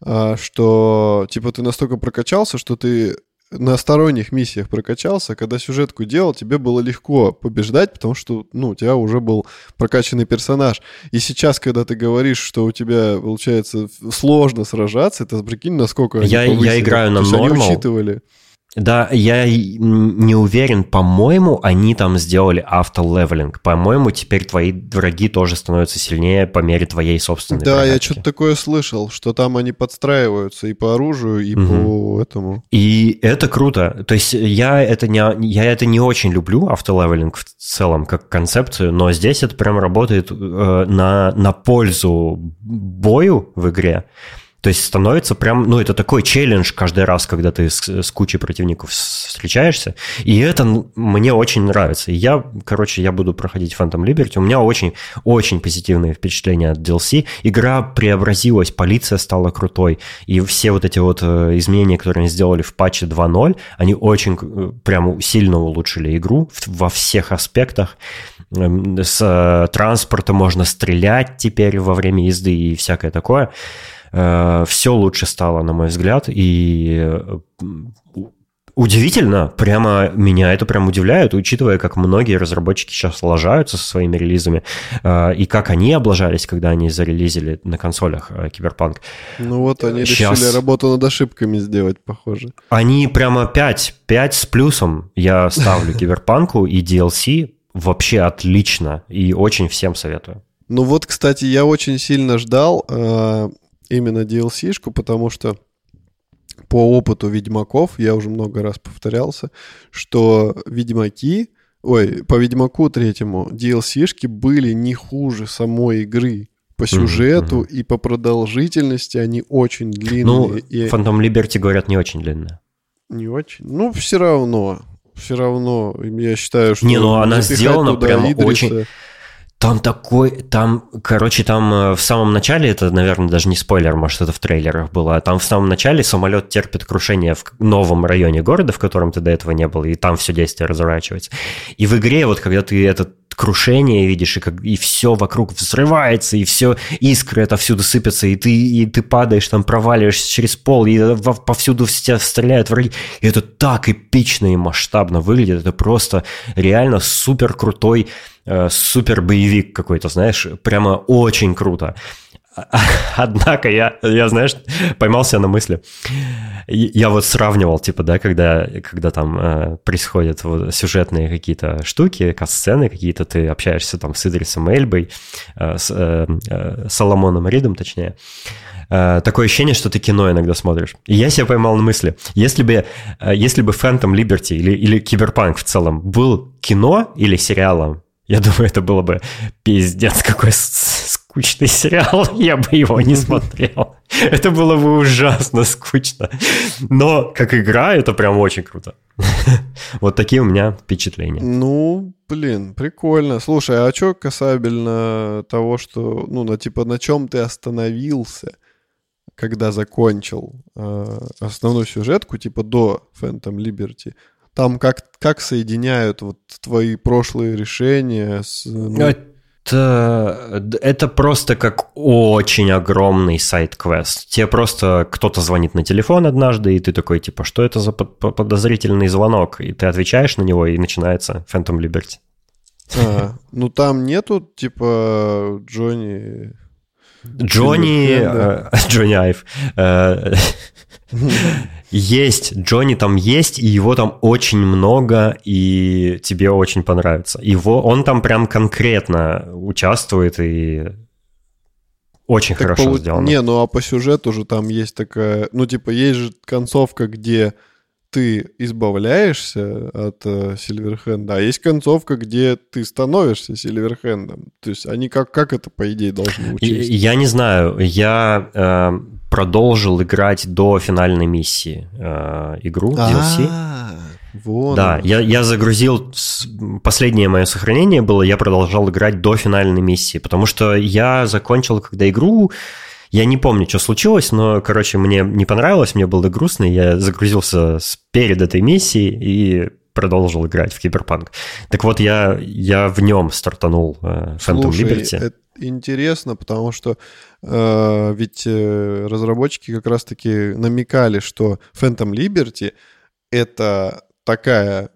а, что типа ты настолько прокачался, что ты на сторонних миссиях прокачался, когда сюжетку делал, тебе было легко побеждать, потому что, ну, у тебя уже был прокачанный персонаж. И сейчас, когда ты говоришь, что у тебя, получается, сложно сражаться, это, прикинь, насколько я, я играю на нормал. учитывали. Да, я не уверен, по-моему, они там сделали автолевелинг. По-моему, теперь твои враги тоже становятся сильнее по мере твоей собственной Да, прокачки. я что-то такое слышал, что там они подстраиваются и по оружию, и угу. по этому. И это круто. То есть я это не, я это не очень люблю, автолевелинг в целом, как концепцию, но здесь это прям работает э, на, на пользу бою в игре. То есть становится прям, ну, это такой челлендж каждый раз, когда ты с, с кучей противников встречаешься. И это мне очень нравится. Я, короче, я буду проходить Phantom Liberty. У меня очень, очень позитивные впечатления от DLC. Игра преобразилась, полиция стала крутой. И все вот эти вот э, изменения, которые они сделали в патче 2.0, они очень э, прям сильно улучшили игру во всех аспектах. Эм, с э, транспорта можно стрелять теперь во время езды и всякое такое. Э, все лучше стало, на мой взгляд, и э, удивительно, прямо меня это прям удивляет, учитывая, как многие разработчики сейчас лажаются со своими релизами, э, и как они облажались, когда они зарелизили на консолях Киберпанк. Ну вот они сейчас... решили работу над ошибками сделать, похоже. Они прямо 5, 5 с плюсом я ставлю Киберпанку, и DLC вообще отлично, и очень всем советую. Ну вот, кстати, я очень сильно ждал именно DLC-шку, потому что по опыту Ведьмаков, я уже много раз повторялся, что Ведьмаки, ой, по Ведьмаку третьему DLC-шки были не хуже самой игры. По сюжету mm-hmm. и по продолжительности они очень длинные. Ну, и... Phantom Liberty, говорят, не очень длинная. Не очень? Ну, все равно. Все равно, я считаю, что... Не, ну она сделана прям Идриса... очень там такой, там, короче, там э, в самом начале, это, наверное, даже не спойлер, может, это в трейлерах было, а там в самом начале самолет терпит крушение в новом районе города, в котором ты до этого не был, и там все действие разворачивается. И в игре, вот когда ты этот крушение видишь, и, как, и все вокруг взрывается, и все искры это всюду сыпятся, и ты, и ты падаешь, там проваливаешься через пол, и повсюду в тебя стреляют враги. И это так эпично и масштабно выглядит. Это просто реально супер крутой Э, супер боевик какой-то, знаешь, прямо очень круто. Однако я, я, знаешь, поймался на мысли. Я вот сравнивал, типа, да, когда, когда там э, происходят вот сюжетные какие-то штуки, касцены какие-то, ты общаешься там с Идрисом Эльбой, э, с э, э, Соломоном Ридом, точнее. Э, такое ощущение, что ты кино иногда смотришь. И я себя поймал на мысли, если бы, э, если бы Phantom Liberty или, или Киберпанк в целом был кино или сериалом, я думаю, это было бы пиздец какой скучный сериал, я бы его не смотрел. Это было бы ужасно скучно. Но как игра, это прям очень круто. Вот такие у меня впечатления. Ну, блин, прикольно. Слушай, а что касабельно того, что, ну, на типа на чем ты остановился, когда закончил э, основную сюжетку, типа до Phantom Liberty, там как, как соединяют вот твои прошлые решения с... Ну... Это, это просто как очень огромный сайт-квест. Тебе просто кто-то звонит на телефон однажды, и ты такой, типа, что это за подозрительный звонок? И ты отвечаешь на него, и начинается Phantom Liberty. А, ну там нету, типа, Джонни Джонни... Э, Джонни Айв. э, Есть, Джонни там есть, и его там очень много, и тебе очень понравится. Его, он там прям конкретно участвует, и очень Так хорошо полу- сделано. Не, ну а по сюжету же там есть такая... Ну, типа, есть же концовка, где ты избавляешься от э, Сильверхенда, а есть концовка, где ты становишься Сильверхендом. То есть они как, как это, по идее, должны учесть? Я не знаю, я э, продолжил играть до финальной миссии э, игру DLC. А, вон Да, я, я загрузил... Последнее мое сохранение было, я продолжал играть до финальной миссии, потому что я закончил, когда игру... Я не помню, что случилось, но, короче, мне не понравилось, мне было грустно, я загрузился перед этой миссии и продолжил играть в Киберпанк. Так вот, я, я в нем стартанул э, Phantom Слушай, Liberty. это интересно, потому что э, ведь э, разработчики как раз-таки намекали, что Phantom Liberty это такая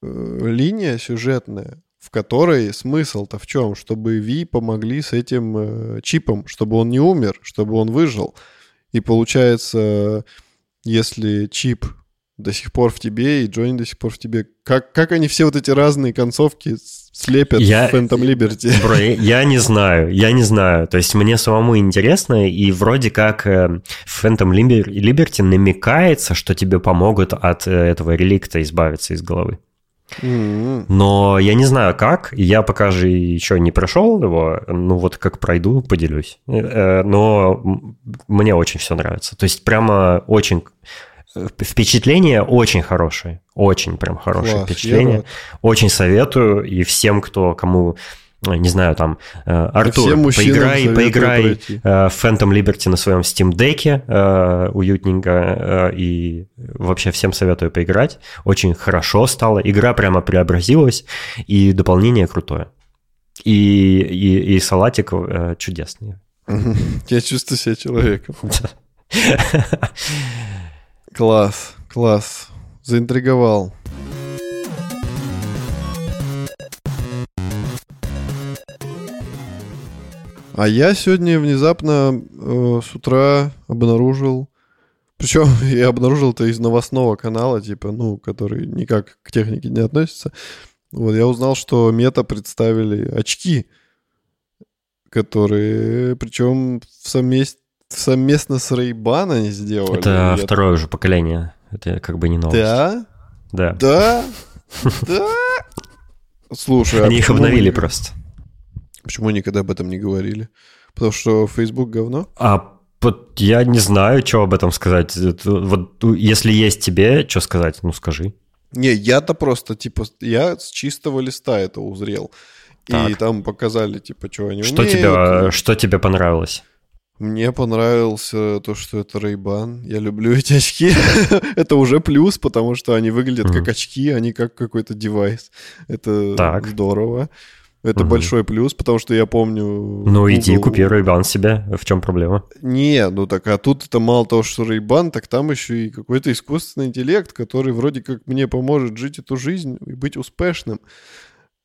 э, линия сюжетная, в которой смысл-то в чем? Чтобы Ви помогли с этим э, чипом, чтобы он не умер, чтобы он выжил. И получается, если чип до сих пор в тебе, и Джонни до сих пор в тебе, как, как они все вот эти разные концовки слепят Я- в Phantom Liberty? Бро, я- не знаю, я не знаю. То есть мне самому интересно, и вроде как э, в Phantom Liber- Liberty намекается, что тебе помогут от э, этого реликта избавиться из головы. Но я не знаю как, я пока же еще не прошел его, ну вот как пройду, поделюсь. Э, э, Но мне очень все нравится. То есть прямо очень... э, Впечатление очень хорошее, очень прям хорошее класс, я впечатление. рад. Очень советую и всем, кто кому не знаю, там, э, Артур, поиграй, поиграй э, в Phantom Liberty на своем Steam Deck, э, уютненько, и вообще всем советую поиграть. Очень хорошо стало, игра прямо преобразилась, и дополнение крутое. И, и, и салатик чудесный. Я чувствую себя человеком. Класс, класс. Заинтриговал. А я сегодня внезапно э, с утра обнаружил, причем я обнаружил это из новостного канала, типа, ну, который никак к технике не относится. Вот я узнал, что мета представили очки, которые, причем в совмест- совместно с Ray-Ban они сделали. Это Я- второе уже поколение. Это как бы не новость. Да? Да. Да? Да? Слушай, а Они их обновили просто. Почему никогда об этом не говорили? Потому что Facebook говно? А вот я не знаю, что об этом сказать. Вот если есть тебе, что сказать, ну скажи. Не, я-то просто, типа, я с чистого листа это узрел. И Так. там показали, типа, что они Что умеют. тебе, что тебе понравилось? Мне понравился то, что это Ray-Ban. Я люблю эти очки. это уже плюс, потому что они выглядят как Мгм. очки, а не как какой-то девайс. Это Так. здорово. Это Мгм. большой плюс, потому что я помню... Ну иди, Google- купи Ray-Ban себе. В чем проблема? Не, ну так, а тут это мало того, что Ray-Ban, так там еще и какой-то искусственный интеллект, который вроде как мне поможет жить эту жизнь и быть успешным.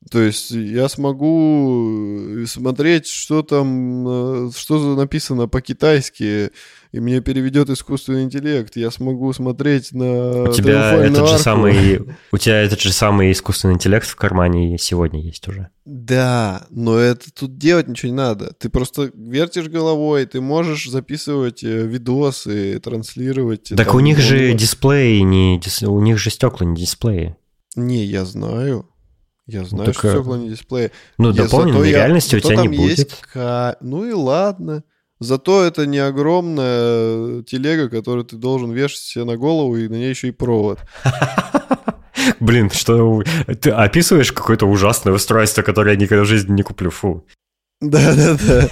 То есть я смогу э, смотреть, что там, э, что написано по-китайски, и мне переведет искусственный интеллект. Я смогу смотреть на У тебя этот же самый, у тебя этот же самый искусственный интеллект в кармане сегодня есть уже. Да, но это тут делать ничего не надо. Ты просто вертишь головой, ты можешь записывать э, видосы, транслировать. Так там, у них же дисплеи не, у них же стекла не дисплеи. Не, я знаю. Я знаю, так, что стекла не дисплея. Ну, Я- дополненной я- реальности у тебя не там есть будет. ка- Ну и ладно. Зато это не огромная телега, которую ты должен вешать себе на голову, и на ней еще и провод. Блин, что ты описываешь какое-то ужасное устройство, которое я никогда в жизни не куплю. Фу. Да-да-да.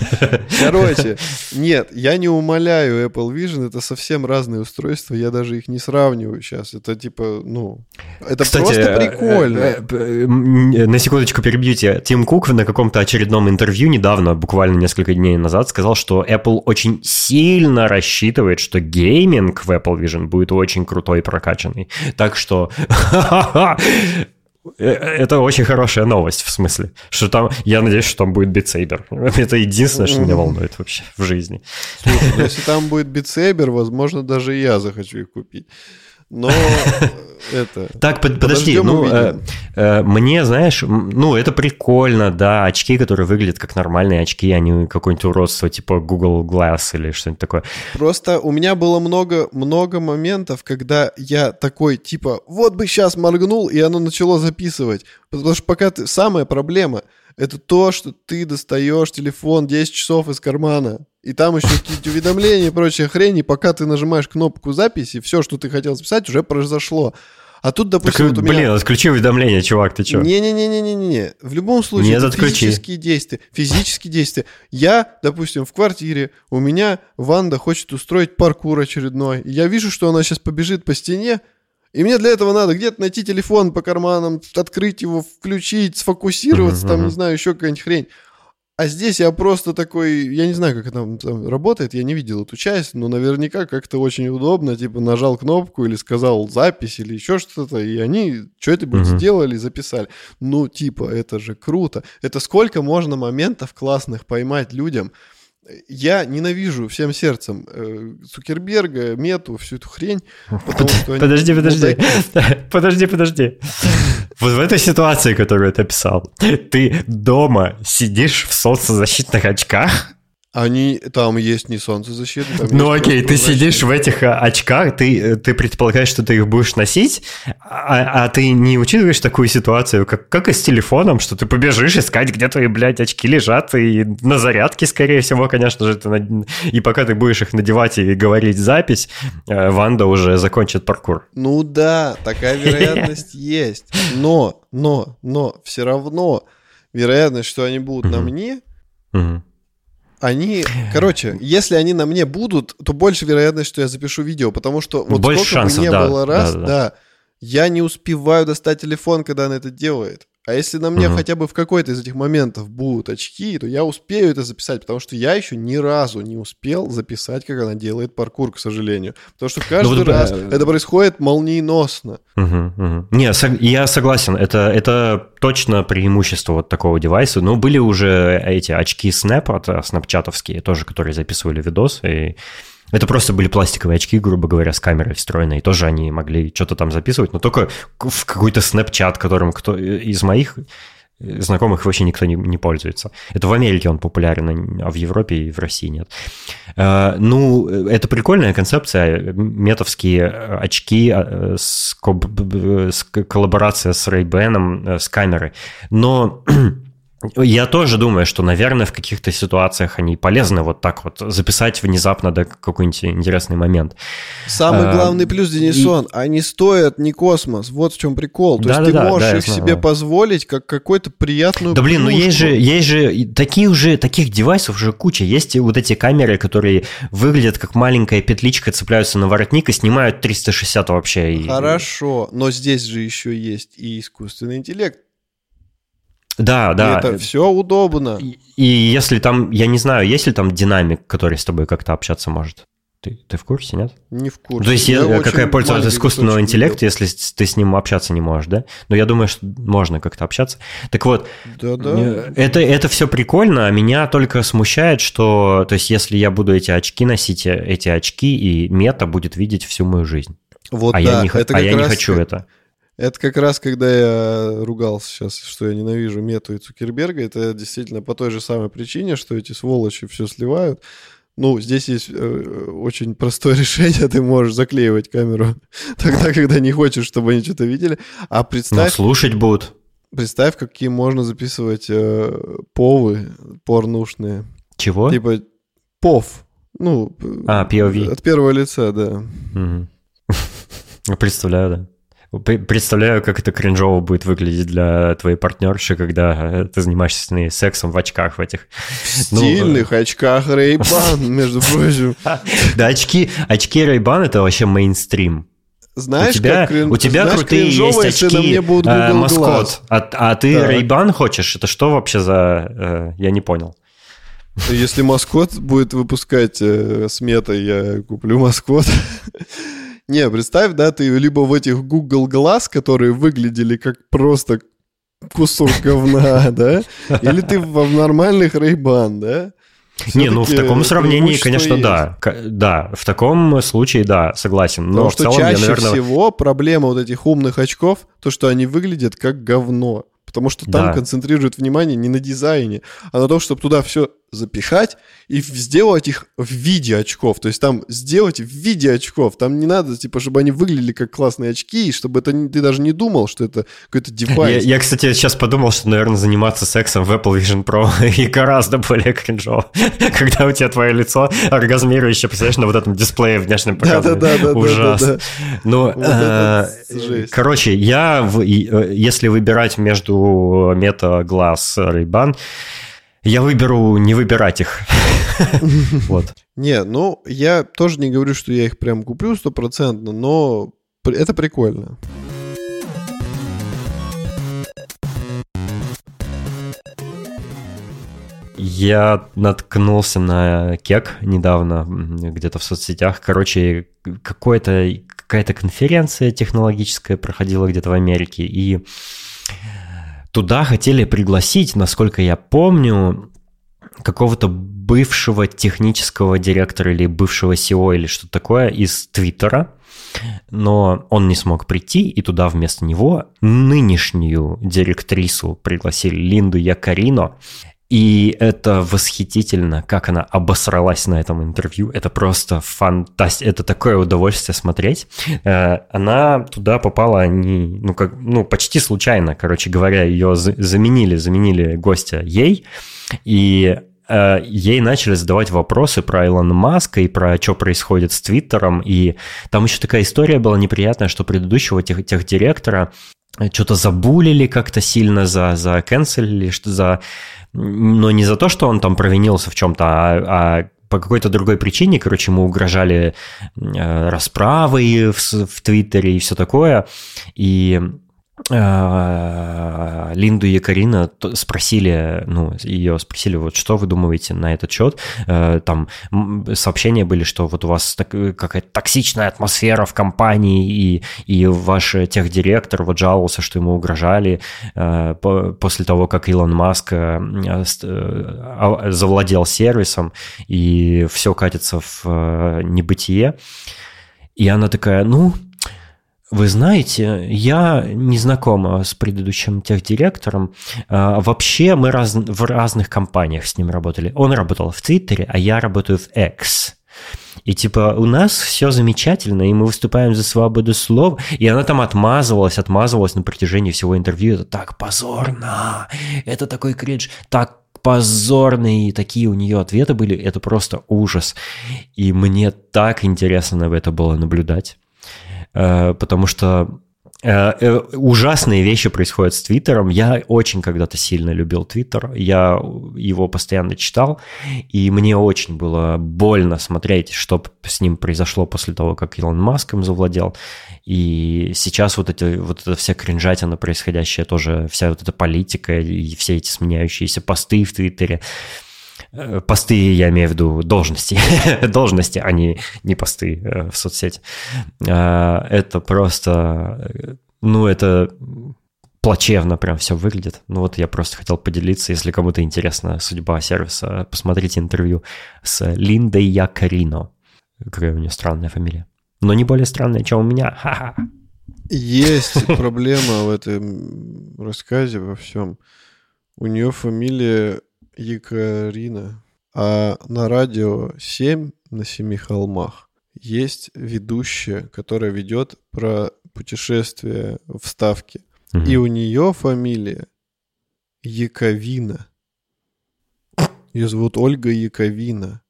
Короче, нет, я не умоляю Apple Vision, это совсем разные устройства, я даже их не сравниваю сейчас. Это типа, ну, это Кстати, просто э, прикольно. э, э, на секундочку перебью тебя. Тим Кук на каком-то очередном интервью недавно, буквально несколько дней назад, сказал, что Apple очень сильно рассчитывает, что гейминг в Apple Vision будет очень крутой и прокачанный. Так что это очень хорошая новость, в смысле, что там, я надеюсь, что там будет битсейбер. Это единственное, что меня волнует вообще в жизни. Слушай, ну если там будет битсейбер, возможно, даже я захочу их купить. Но это... Так, подожди, ну, э, э, мне, знаешь, ну, это прикольно, да, очки, которые выглядят как нормальные очки, а не какое-нибудь уродство типа Google Glass или что-нибудь такое. Просто у меня было много, много моментов, когда я такой, типа, вот бы сейчас моргнул, и оно начало записывать. Потому что пока ты... Самая проблема — это то, что ты достаешь телефон 10 часов из кармана, и там еще какие-то уведомления и прочая хрень, и пока ты нажимаешь кнопку записи, все, что ты хотел записать, уже произошло. А тут, допустим, так, вот у блин, меня... отключи уведомления, чувак, ты что? Не-не-не-не-не-не. В любом случае, Нет, это физические действия. Физические действия. Я, допустим, в квартире, у меня Ванда хочет устроить паркур очередной. Я вижу, что она сейчас побежит по стене, и мне для этого надо где-то найти телефон по карманам, открыть его, включить, сфокусироваться, там, не знаю, еще какая-нибудь хрень. А здесь я просто такой, я не знаю, как это там работает, я не видел эту часть, но наверняка как-то очень удобно, типа нажал кнопку или сказал запись или еще что-то, и они что-нибудь uh-huh. сделали, записали. Ну, типа, это же круто. Это сколько можно моментов классных поймать людям, я ненавижу всем сердцем э, Цукерберга, Мету, всю эту хрень. Подожди, подожди. Подожди, подожди. Вот в этой ситуации, которую ты описал, ты дома сидишь в солнцезащитных очках, они, там есть не солнцезащита. ну окей, ты сидишь в этих а, очках, ты, ты предполагаешь, что ты их будешь носить, а, а ты не учитываешь такую ситуацию, как, как и с телефоном, что ты побежишь искать, где твои, блядь, очки лежат, и на зарядке, скорее всего, конечно же, ты на... и пока ты будешь их надевать и говорить запись, э, Ванда уже закончит паркур. Ну да, такая вероятность есть, но, но, но, все равно вероятность, что они будут на мне, они, короче, если они на мне будут, то больше вероятность, что я запишу видео, потому что вот больше сколько шансов, бы не да, было раз, да, да, да, я не успеваю достать телефон, когда она это делает. А если на мне угу. хотя бы в какой-то из этих моментов будут очки, то я успею это записать, потому что я еще ни разу не успел записать, как она делает паркур, к сожалению. Потому что каждый ну, вот, раз э... это происходит молниеносно. Угу, угу. Не, я согласен, это, это точно преимущество вот такого девайса. Но были уже эти очки Snap от э, снапчатовские, тоже, которые записывали видос, и это просто были пластиковые очки, грубо говоря, с камерой встроенной. И тоже они могли что-то там записывать, но только в какой-то Snapchat, которым кто из моих знакомых вообще никто не, не пользуется. Это в Америке он популярен, а в Европе и в России нет. Э, ну, это прикольная концепция. Метовские очки э, с, коллаборация с Ray-Ban, э, с камерой. Но Я тоже думаю, что, наверное, в каких-то ситуациях они полезны вот так вот записать внезапно да, какой-нибудь интересный момент. Самый а, главный плюс, Денисон, и... они стоят не космос. Вот в чем прикол. То да, есть да, ты да, можешь да, их себе позволить как какую-то приятную Да блин, ну есть же, есть же такие уже, таких девайсов уже куча. Есть вот эти камеры, которые выглядят как маленькая петличка, цепляются на воротник и снимают 360 вообще. Хорошо, но здесь же еще есть и искусственный интеллект да, да. это все удобно. И, и если там, я не знаю, есть ли там динамик, который с тобой как-то общаться может? Ты, ты в курсе, нет? Не в курсе. То есть, я какая польза от искусственного интеллекта, если ты с ним общаться не можешь, да? Но я думаю, что можно как-то общаться. Так вот, Да-да. это, это все прикольно, а меня только смущает, что, то есть, если я буду эти очки носить, э, эти очки, и мета будет видеть всю мою жизнь. Вот, а да, я не, это а я не хочу это. Это как раз, когда я ругался сейчас, что я ненавижу Мету и Цукерберга, это действительно по той же самой причине, что эти сволочи все сливают. Ну, здесь есть э, очень простое решение, ты можешь заклеивать камеру тогда, когда не хочешь, чтобы они что-то видели. А представь... Но слушать будут. Представь, какие можно записывать э, повы порнушные. Чего? Типа пов. Ну, а, POV. От первого лица, да. Угу. Представляю, да. Представляю, как это кринжово будет выглядеть для твоей партнерши, когда ты занимаешься с ней сексом в очках в этих. В ну, стильных ну, очках Ray-Ban, между прочим. Да, очки, очки Ray-Ban это вообще мейнстрим. Знаешь, у тебя, как у тебя знаешь, крутые есть очки, э, маскот, а, а ты так. Ray-Ban хочешь? Это что вообще за... Э, я не понял. Если маскот будет выпускать э, сметой, я куплю маскот. Не, представь, да, ты либо в этих Google глаз, которые выглядели как просто кусок говна, да, или ты в нормальных Ray-Ban, да? Не, ну в таком сравнении, конечно, да. Да, в таком случае, да, согласен. Но Потому что целом, чаще я, наверное... всего проблема вот этих умных очков, то, что они выглядят как говно. Потому что там да. концентрируют внимание не на дизайне, а на том, чтобы туда все запихать и сделать их в виде очков. То есть там сделать в виде очков. Там не надо, типа, чтобы они выглядели как классные очки, и чтобы это ты даже не думал, что это какой-то девайс. Я, я, кстати, сейчас подумал, что, наверное, заниматься сексом в Apple Vision Pro и гораздо более кринжово. Когда у тебя твое лицо оргазмирующее, представляешь, на вот этом дисплее внешнем показано. Да-да-да. Ужасно. Ну, э, короче, я, э, если выбирать между Meta Glass Ray-Ban, я выберу не выбирать их. Вот. Не, ну, я тоже не говорю, что я их прям куплю стопроцентно, но это прикольно. Я наткнулся на кек недавно где-то в соцсетях. Короче, какая-то конференция технологическая проходила где-то в Америке, и Туда хотели пригласить, насколько я помню, какого-то бывшего технического директора или бывшего SEO или что-то такое из Твиттера, но он не смог прийти, и туда вместо него нынешнюю директрису пригласили Линду Якарино. И это восхитительно, как она обосралась на этом интервью. Это просто фантастика. Это такое удовольствие смотреть. Э, она туда попала не, ну, как, ну, почти случайно, короче говоря, ее заменили, заменили гостя ей. И э, ей начали задавать вопросы про Илона Маска и про что происходит с Твиттером. И там еще такая история была неприятная, что предыдущего тех, тех директора что-то забулили как-то сильно, за, за канцелили, что за но не за то, что он там провинился в чем-то, а, а по какой-то другой причине, короче, ему угрожали э, расправы в, в Твиттере и все такое. И Линду и Карина спросили, ну, ее спросили, вот что вы думаете на этот счет? Э, там сообщения были, что вот у вас так, какая-то токсичная атмосфера в компании, и, и ваш техдиректор вот жаловался, что ему угрожали э, после того, как Илон Маск а, завладел сервисом, и все катится в небытие. И она такая, ну, вы знаете, я не знакома с предыдущим техдиректором. А, вообще мы раз, в разных компаниях с ним работали. Он работал в Твиттере, а я работаю в X. И типа у нас все замечательно, и мы выступаем за свободу слова. И она там отмазывалась, отмазывалась на протяжении всего интервью. Это так позорно, это такой кринж, так позорные такие у нее ответы были, это просто ужас. И мне так интересно это было наблюдать. Э, потому что э, э, ужасные вещи происходят с Твиттером. Я очень когда-то сильно любил Твиттер, я его постоянно читал, и мне очень было больно смотреть, что с ним произошло после того, как Илон Маск им завладел. И сейчас вот, эти, вот эта вся кринжатина происходящая, тоже вся вот эта политика и все эти сменяющиеся посты в Твиттере, посты, я имею в виду должности, должности, а не, не посты э, в соцсети. Э, это просто, ну, это плачевно прям все выглядит. Ну вот я просто хотел поделиться, если кому-то интересна судьба сервиса, посмотрите интервью с Линдой Якарино. Какая у нее странная фамилия. Но не более странная, чем у меня. Ха-ха. Есть проблема в этом рассказе во всем. У нее фамилия Екатерина. А на радио 7 на Семи холмах есть ведущая, которая ведет про путешествия в Ставке. Угу. И у нее фамилия Яковина. Ее зовут Ольга Яковина.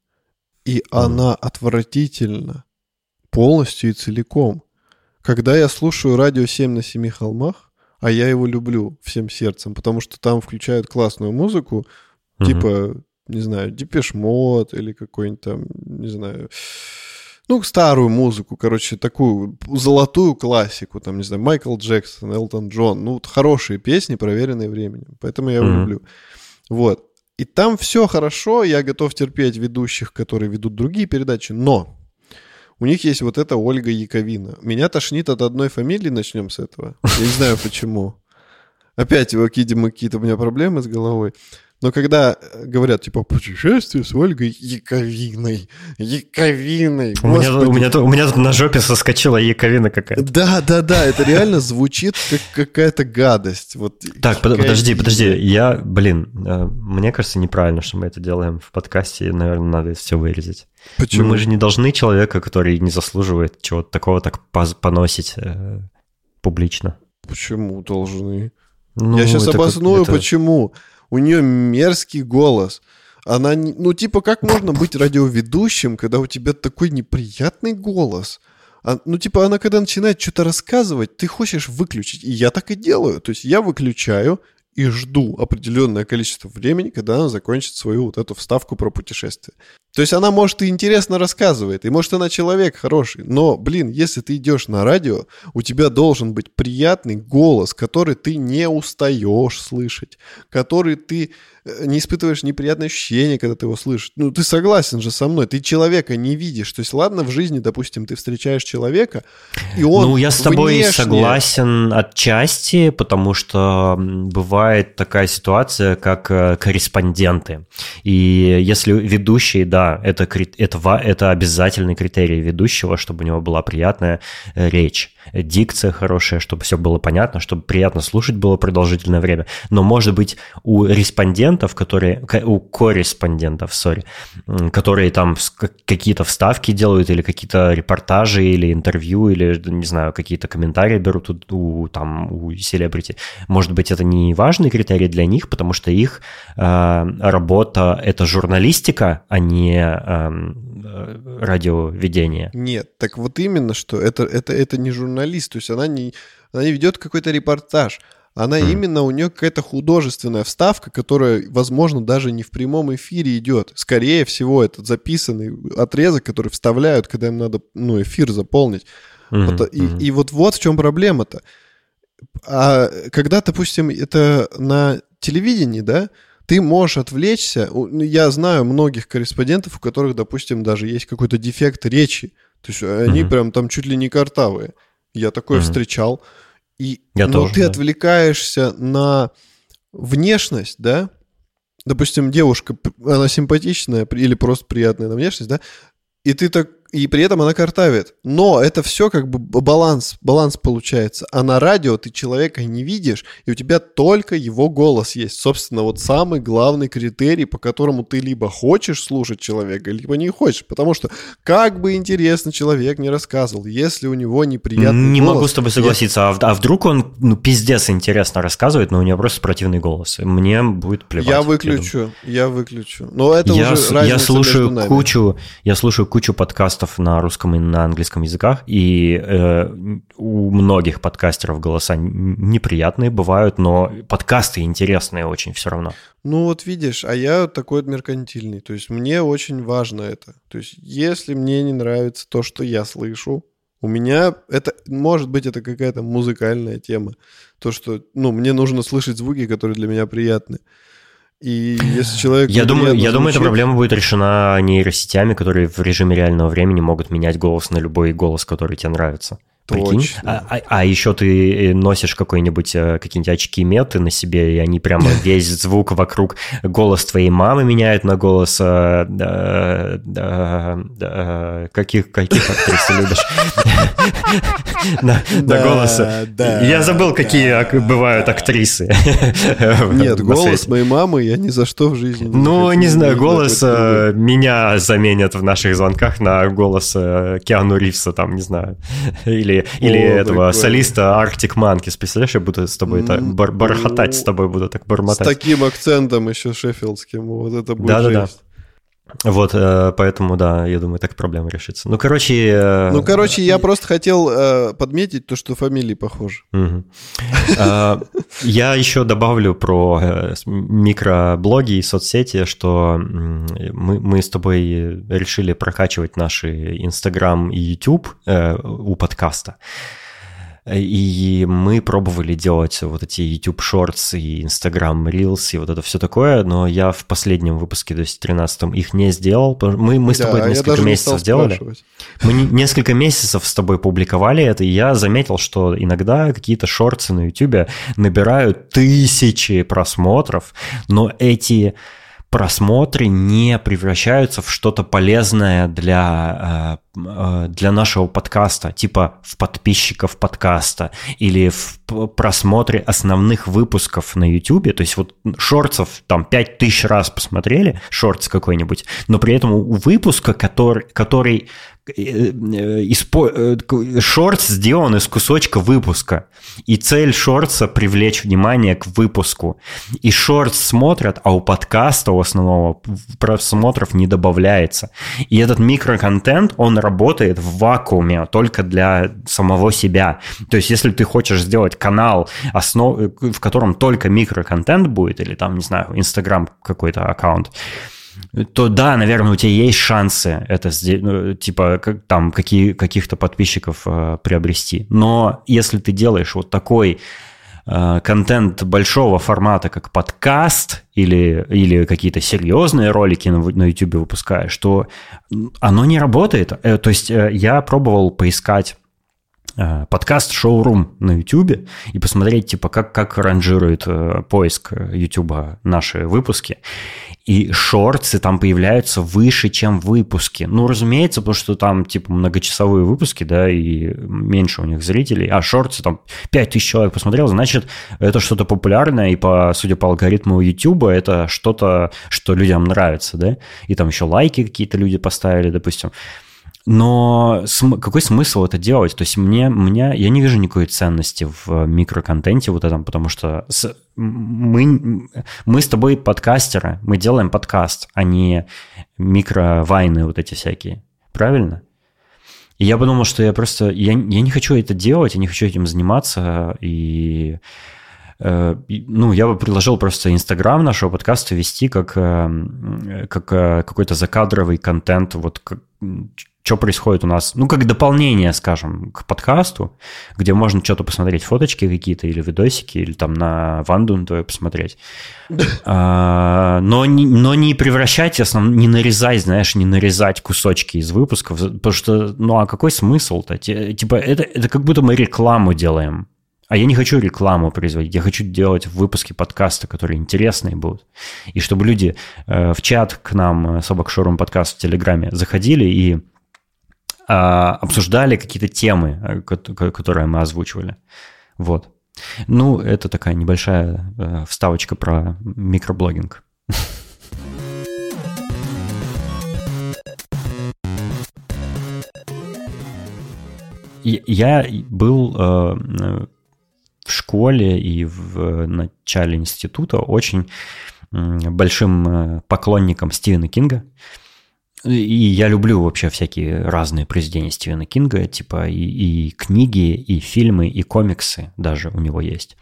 И угу. она отвратительно, полностью и целиком. Когда я слушаю радио 7 на Семи холмах, а я его люблю всем сердцем, потому что там включают классную музыку, Угу. Типа, не знаю, Depeche Mode или какой-нибудь там, не знаю, ну, старую музыку, короче, такую золотую классику, там, не знаю, Майкл Джексон, Элтон Джон, ну, вот хорошие песни, проверенные временем, поэтому я его mm-hmm. люблю. Вот. И там все хорошо, я готов терпеть ведущих, которые ведут другие передачи, но у них есть вот эта Ольга Яковина. Меня тошнит от одной фамилии, начнем с этого. Я не знаю почему. Опять, видимо, какие-то у меня проблемы с головой. Но когда э, говорят, типа, путешествие с Ольгой Яковиной, Яковиной, у меня, у, меня, у меня тут на жопе соскочила Яковина какая-то. Да, да, да, это реально звучит как какая-то гадость. Вот, так, под, подожди, подожди, я, блин, э, мне кажется неправильно, что мы это делаем в подкасте, наверное, надо все вырезать. Почему? Но мы же не должны человека, который не заслуживает чего-то такого, так поносить э, публично. Почему должны? Ну, я сейчас обосную, это... почему у нее мерзкий голос. Она, ну, типа, как можно быть радиоведущим, когда у тебя такой неприятный голос? А, ну, типа, она когда начинает что-то рассказывать, ты хочешь выключить. И я так и делаю. То есть я выключаю и жду определенное количество времени, когда она закончит свою вот эту вставку про путешествие. То есть она, может, и интересно рассказывает, и может, она человек хороший, но, блин, если ты идешь на радио, у тебя должен быть приятный голос, который ты не устаешь слышать, который ты Э, не испытываешь неприятные ощущения, когда ты его слышишь. Ну, ты согласен же со мной, ты человека не видишь. То есть, ладно, в жизни, допустим, ты встречаешь человека, и он Ну, я с тобой внешне... согласен отчасти, потому что бывает такая ситуация, как э, корреспонденты. И если ведущий, да, это, это, это обязательный критерий ведущего, чтобы у него была приятная э, речь, дикция хорошая, чтобы все было понятно, чтобы приятно слушать было продолжительное время. Но, может быть, у респондентов, которые, у корреспондентов, сори, которые там какие-то вставки делают или какие-то репортажи или интервью или, не знаю, какие-то комментарии берут у, у там, у селебрити. Может быть, это не важный критерий для них, потому что их э, работа – это журналистика, а не э, радиоведение. Нет, так вот именно, что это, это, это не журналист, то есть она не, она не ведет какой-то репортаж, она mm. именно у нее какая-то художественная вставка, которая, возможно, даже не в прямом эфире идет. Скорее всего, это записанный отрезок, который вставляют, когда им надо ну, эфир заполнить. Mm-hmm. Вот, и, и вот вот в чем проблема-то. А когда, допустим, это на телевидении, да, ты можешь отвлечься. Ну, я знаю многих корреспондентов, у которых, допустим, даже есть какой-то дефект речи. То есть они mm-hmm. прям там чуть ли не картавые. Я такое mm-hmm. встречал. И, Я но тоже, ты да. отвлекаешься на внешность, да? Допустим, девушка, она симпатичная или просто приятная на внешность, да? И ты так и при этом она картавит. Но это все как бы баланс, баланс получается. А на радио ты человека не видишь, и у тебя только его голос есть. Собственно, вот самый главный критерий, по которому ты либо хочешь слушать человека, либо не хочешь. Потому что как бы интересно человек не рассказывал, если у него неприятный Не голос, могу с тобой согласиться. Есть... А, а вдруг он ну, пиздец интересно рассказывает, но у него просто противный голос. Мне будет плевать. Я выключу, я, я выключу. Но это я, уже я слушаю кучу, я слушаю кучу подкастов подкастов на русском и на английском языках, и э, у многих подкастеров голоса неприятные бывают, но подкасты интересные очень все равно. Ну вот видишь, а я такой меркантильный, то есть мне очень важно это. То есть если мне не нравится то, что я слышу, у меня это, может быть, это какая-то музыкальная тема. То, что, ну, мне нужно слышать звуки, которые для меня приятны. И если человек... Я думаю, я думаю, эта проблема будет решена нейросетями, которые в режиме реального времени могут менять голос на любой голос, который тебе нравится. Прикинь? А, а, а еще ты э, носишь какой-нибудь э, какие-нибудь очки меты на себе, и они прямо весь звук вокруг голос твоей мамы меняют на голос э, да, да, каких каких актрис ты любишь? На голос. Я забыл, какие бывают актрисы. Нет, голос моей мамы я ни за что в жизни. Ну, не знаю, голос меня заменят в наших звонках на голос Киану Ривса, там, не знаю, или или, О, этого прикольно. солиста Arctic Monkeys. Представляешь, я буду с тобой так бар бархатать с тобой, буду так бормотать. С таким акцентом еще шеффилдским, вот это будет Да-да-да. Вот, э, поэтому, да, я думаю, так проблема решится. Ну, короче... Э, ну, короче, я просто хотел э, подметить то, что фамилии похожи. Я еще добавлю про микроблоги и соцсети, что мы, мы с тобой решили прокачивать наши Инстаграм и YouTube у подкаста. И мы пробовали делать вот эти YouTube Shorts и Instagram Reels и вот это все такое, но я в последнем выпуске, то есть 13 их не сделал. Мы, мы с тобой да, несколько месяцев сделали. Мы несколько месяцев с тобой публиковали это, и я заметил, что иногда какие-то шорты на YouTube набирают тысячи просмотров, но эти просмотры не превращаются в что-то полезное для, э, для нашего подкаста, типа в подписчиков подкаста или в просмотре основных выпусков на YouTube. То есть вот шортсов там 5000 раз посмотрели, шортс какой-нибудь, но при этом у выпуска, который, который Э, э, шорт сделан из кусочка выпуска. И цель шортса привлечь внимание к выпуску. И шорт смотрят, а у подкаста у основного просмотров не добавляется. И этот микроконтент, он работает в вакууме только для самого себя. То есть, если ты хочешь сделать канал, основ... в котором только микроконтент будет, или там, не знаю, Инстаграм какой-то аккаунт, то да, наверное, у тебя есть шансы это ну, типа там какие, каких-то подписчиков э, приобрести. Но если ты делаешь вот такой контент большого формата, как подкаст или, или какие-то серьезные ролики на, на YouTube выпускаешь, то оно не работает. Э, то есть э, я пробовал поискать э, подкаст шоурум на YouTube и посмотреть, типа, как, как ранжирует э, поиск YouTube наши выпуски. И шорты там появляются выше, чем выпуски. Ну, разумеется, потому что там, типа, многочасовые выпуски, да, и меньше у них зрителей, а шорты там 5000 человек посмотрел, значит, это что-то популярное, и, по, судя по алгоритму YouTube, это что-то, что людям нравится, да, и там еще лайки какие-то люди поставили, допустим. Но см- какой смысл это делать? То есть мне, мне, я не вижу никакой ценности в микроконтенте вот этом, потому что с, мы, мы с тобой подкастеры, мы делаем подкаст, а не микровайны вот эти всякие. Правильно? И я подумал, что я просто... Я, я не хочу это делать, я не хочу этим заниматься, и э, ну, я бы предложил просто Инстаграм нашего подкаста вести как, э, как э, какой-то закадровый контент, вот как, что происходит у нас, ну, как дополнение, скажем, к подкасту, где можно что-то посмотреть, фоточки какие-то или видосики, или там на Ванду твою посмотреть. А, но, не, но не превращать, основном, не нарезать, знаешь, не нарезать кусочки из выпусков, потому что, ну, а какой смысл-то? Типа, это, это как будто мы рекламу делаем. А я не хочу рекламу производить, я хочу делать выпуски подкаста, которые интересные будут. И чтобы люди э, в чат к нам, э, Собак Шорум подкаст в Телеграме, заходили и обсуждали какие-то темы, э, которые мы озвучивали. Вот. Ну, это такая небольшая э, вставочка про микроблогинг. Я был э, в школе и в начале института очень большим поклонником Стивена Кинга. И я люблю вообще всякие разные произведения Стивена Кинга, типа и, и книги, и фильмы, и комиксы даже у него есть.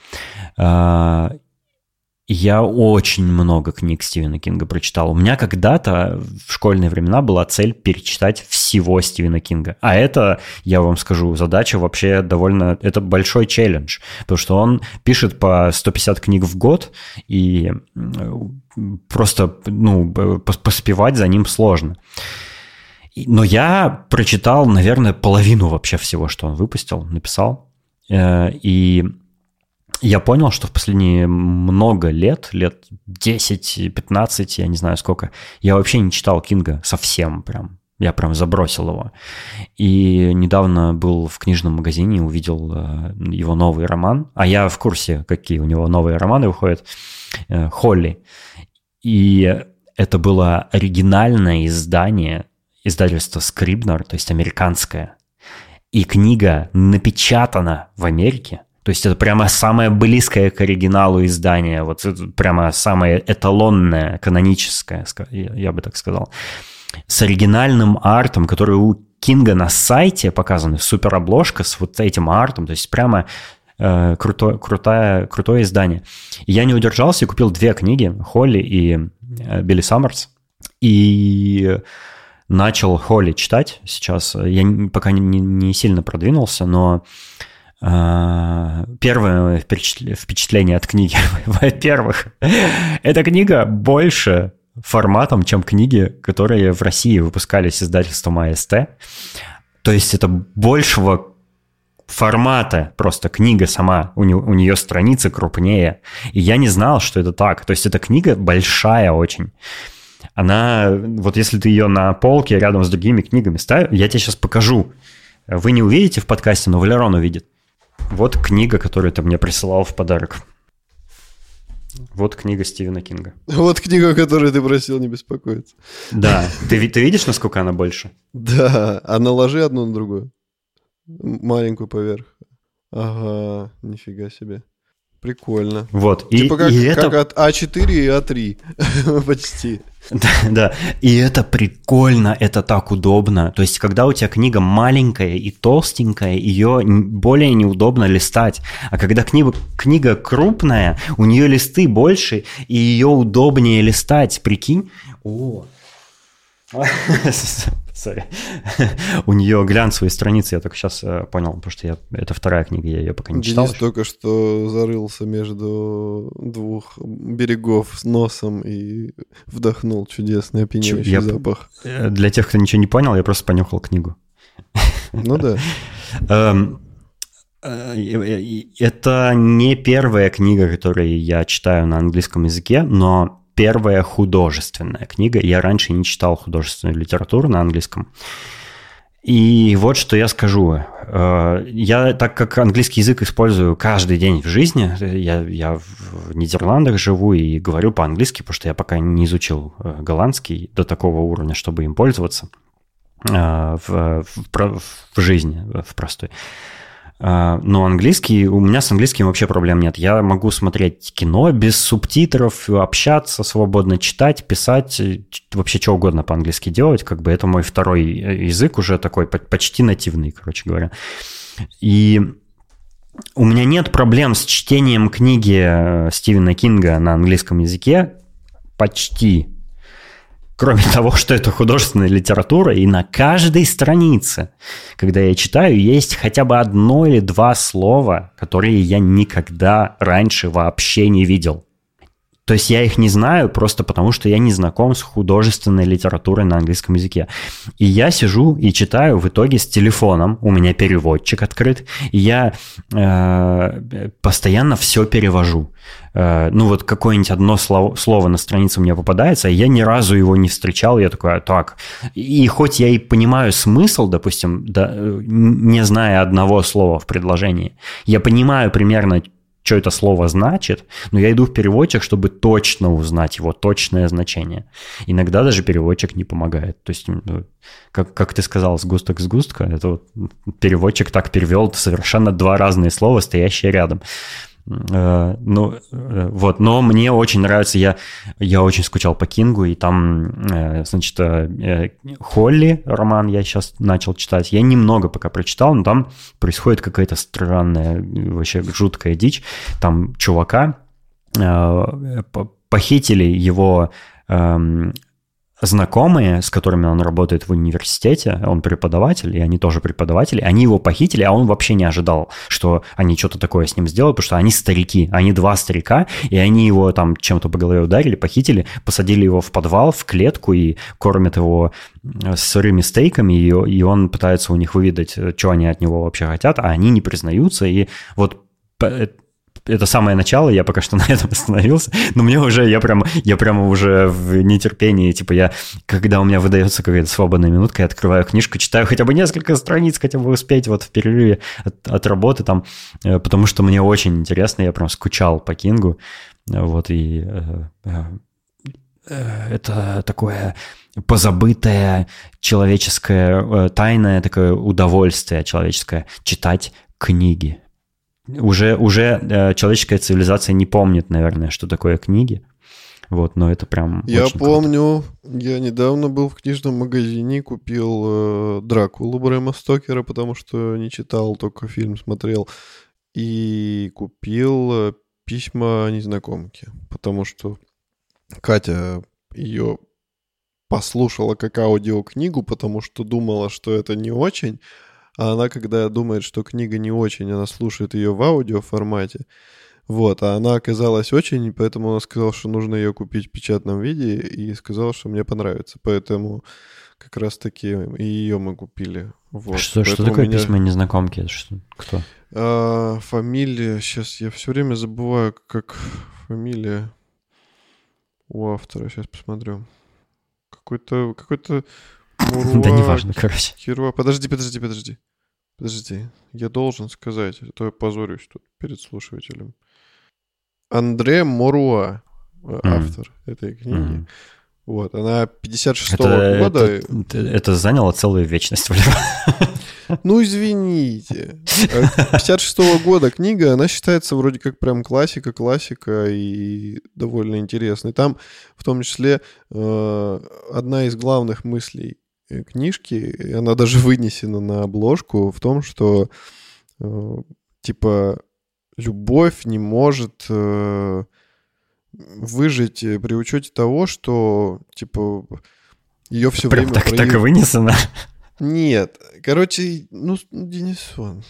Я очень много книг Стивена Кинга прочитал. У меня когда-то в школьные времена была цель перечитать всего Стивена Кинга. А это, я вам скажу, задача вообще довольно... Это большой челлендж, потому что он пишет по 150 книг в год, и просто ну, поспевать за ним сложно. Но я прочитал, наверное, половину вообще всего, что он выпустил, написал. Э, и я понял, что в последние много лет, лет 10-15, я не знаю сколько, я вообще не читал Кинга совсем прям. Я прям забросил его. И недавно был в книжном магазине, увидел э, его новый роман. А я в курсе, какие у него новые романы выходят. Э, Холли. И это было оригинальное издание издательства Scribner, то есть американское. И книга напечатана в Америке – то есть это прямо самое близкое к оригиналу издание, вот прямо самое эталонное, каноническое, я бы так сказал. С оригинальным артом, который у Кинга на сайте показан, супер обложка с вот этим артом, то есть прямо э, круто, крутое, крутое издание. Я не удержался и купил две книги, Холли и э, Билли Саммерс. И начал Холли читать сейчас. Я пока не, не сильно продвинулся, но первое впечатление от книги. Во-первых, эта книга больше форматом, чем книги, которые в России выпускались издательством АСТ. То есть это большего формата просто книга сама, у нее, у нее страницы крупнее. И я не знал, что это так. То есть эта книга большая очень. Она, вот если ты ее на полке рядом с другими книгами ставишь, я тебе сейчас покажу. Вы не увидите в подкасте, но Валерон увидит. Вот книга, которую ты мне присылал в подарок. Вот книга Стивена Кинга. Вот книга, о которой ты просил не беспокоиться. Да. Ты, ты видишь, насколько она больше? Да. А наложи одну на другую. Маленькую поверх. Ага, нифига себе. Прикольно. Вот. И, типа как, и это... как от А4 и А3. Почти. Да, да, и это прикольно, это так удобно. То есть, когда у тебя книга маленькая и толстенькая, ее более неудобно листать. А когда книга, книга крупная, у нее листы больше, и ее удобнее листать. Прикинь? О, Sorry. У нее глянцевые страницы, я только сейчас э, понял, потому что я, это вторая книга, я ее пока не читал. Денис только что зарылся между двух берегов с носом и вдохнул чудесный опьяняющий я, запах. Э, для тех, кто ничего не понял, я просто понюхал книгу. Ну да. Эм, э, это не первая книга, которую я читаю на английском языке, но первая художественная книга. Я раньше не читал художественную литературу на английском. И вот что я скажу. Э, я, так как английский язык использую каждый день в жизни, я, я в Нидерландах живу и говорю по-английски, потому что я пока не изучил э, голландский до такого уровня, чтобы им пользоваться э, в, в, в жизни, в простой. А, но английский, у меня с английским вообще проблем нет. Я могу смотреть кино без субтитров, общаться свободно, читать, писать, вообще что угодно по-английски делать. Как бы это мой второй язык уже такой почти нативный, короче говоря. И у меня нет проблем с чтением книги э, Стивена Кинга на английском языке почти Кроме того, что это художественная литература, и на каждой странице, когда я читаю, есть хотя бы одно или два слова, которые я никогда раньше вообще не видел. То есть я их не знаю просто потому, что я не знаком с художественной литературой на английском языке. И я сижу и читаю в итоге с телефоном, у меня переводчик открыт, и я э, постоянно все перевожу. Э, ну вот какое-нибудь одно слово, слово на странице мне попадается, а я ни разу его не встречал, я такой, а, так. И хоть я и понимаю смысл, допустим, да, не зная одного слова в предложении, я понимаю примерно, что это слово значит, но я иду в переводчик, чтобы точно узнать его точное значение. Иногда даже переводчик не помогает. То есть, ну, как, как ты сказал, сгусток сгустка, это вот переводчик так перевел совершенно два разные слова, стоящие рядом. Э, ну, э, вот, но мне очень нравится, я, я очень скучал по Кингу, и там, э, значит, Холли роман я сейчас начал читать. Я немного пока прочитал, но там происходит какая-то странная, вообще жуткая дичь. Там чувака похитили его эм, знакомые, с которыми он работает в университете, он преподаватель, и они тоже преподаватели, они его похитили, а он вообще не ожидал, что они что-то такое с ним сделают, потому что они старики, они два старика, и они его там чем-то по голове ударили, похитили, посадили его в подвал, в клетку и кормят его сырыми стейками, и, и он пытается у них выведать, что они от него вообще хотят, а они не признаются, и вот это самое начало, я пока что на этом остановился, но мне уже, я прям, я прямо уже в нетерпении, типа я, когда у меня выдается какая-то свободная минутка, я открываю книжку, читаю хотя бы несколько страниц, хотя бы успеть вот в перерыве от, от работы там, э, потому что мне очень интересно, я прям скучал по Кингу, вот, и э, э, это такое позабытое человеческое, тайное такое удовольствие человеческое читать книги. Уже, уже э, человеческая цивилизация не помнит, наверное, что такое книги. Вот, но это прям. Я помню, круто. я недавно был в книжном магазине, купил э, Дракулу Брэма Стокера, потому что не читал, только фильм смотрел. И купил э, письма незнакомки, потому что Катя ее послушала как аудиокнигу, потому что думала, что это не очень, а она, когда думает, что книга не очень, она слушает ее в аудио формате. Вот, а она оказалась очень, поэтому она сказала, что нужно ее купить в печатном виде, и сказала, что мне понравится. Поэтому как раз-таки и ее мы купили. Вот. Что, что такое меня... письма незнакомки? Что, кто? А, фамилия, сейчас я все время забываю, как фамилия у автора. Сейчас посмотрю. Какой-то, какой-то Муруа, да неважно, короче. Кирова. Подожди, подожди, подожди. Подожди, я должен сказать, а то я позорюсь тут перед слушателем. Андре Моруа, mm. автор этой книги. Mm. Вот, она 56-го это, года. Это, это заняло целую вечность, Ну, извините. 56-го года книга, она считается вроде как прям классика, классика и довольно интересная. Там в том числе э, одна из главных мыслей э, книжки, и она даже вынесена на обложку, в том, что э, типа любовь не может э, выжить э, при учете того, что типа ее все Прям время так, прояв... так и вынесено. Нет, короче, ну, Денисон,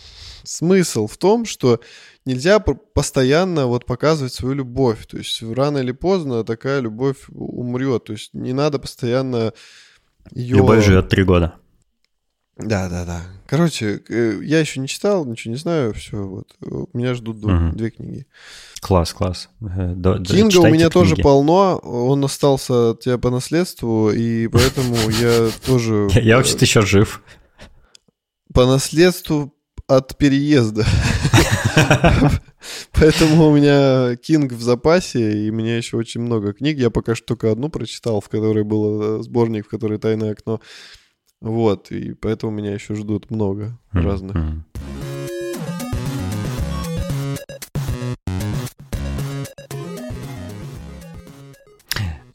смысл в том, что нельзя постоянно вот показывать свою любовь. То есть рано или поздно такая любовь умрет. То есть не надо постоянно ее... Любовь живет три года. Да, да, да. Короче, э, я еще не читал, ничего не знаю, все, вот. Меня ждут угу. две книги. Класс, класс. Э, до, Кинга у меня книги. тоже полно, он остался от тебя по наследству, и поэтому я тоже... Я вообще-то еще жив. По наследству от переезда. Поэтому у меня Кинг в запасе, и у меня еще очень много книг. Я пока что только одну прочитал, в которой был э, сборник, в который «Тайное окно». Вот, и поэтому меня еще ждут много разных.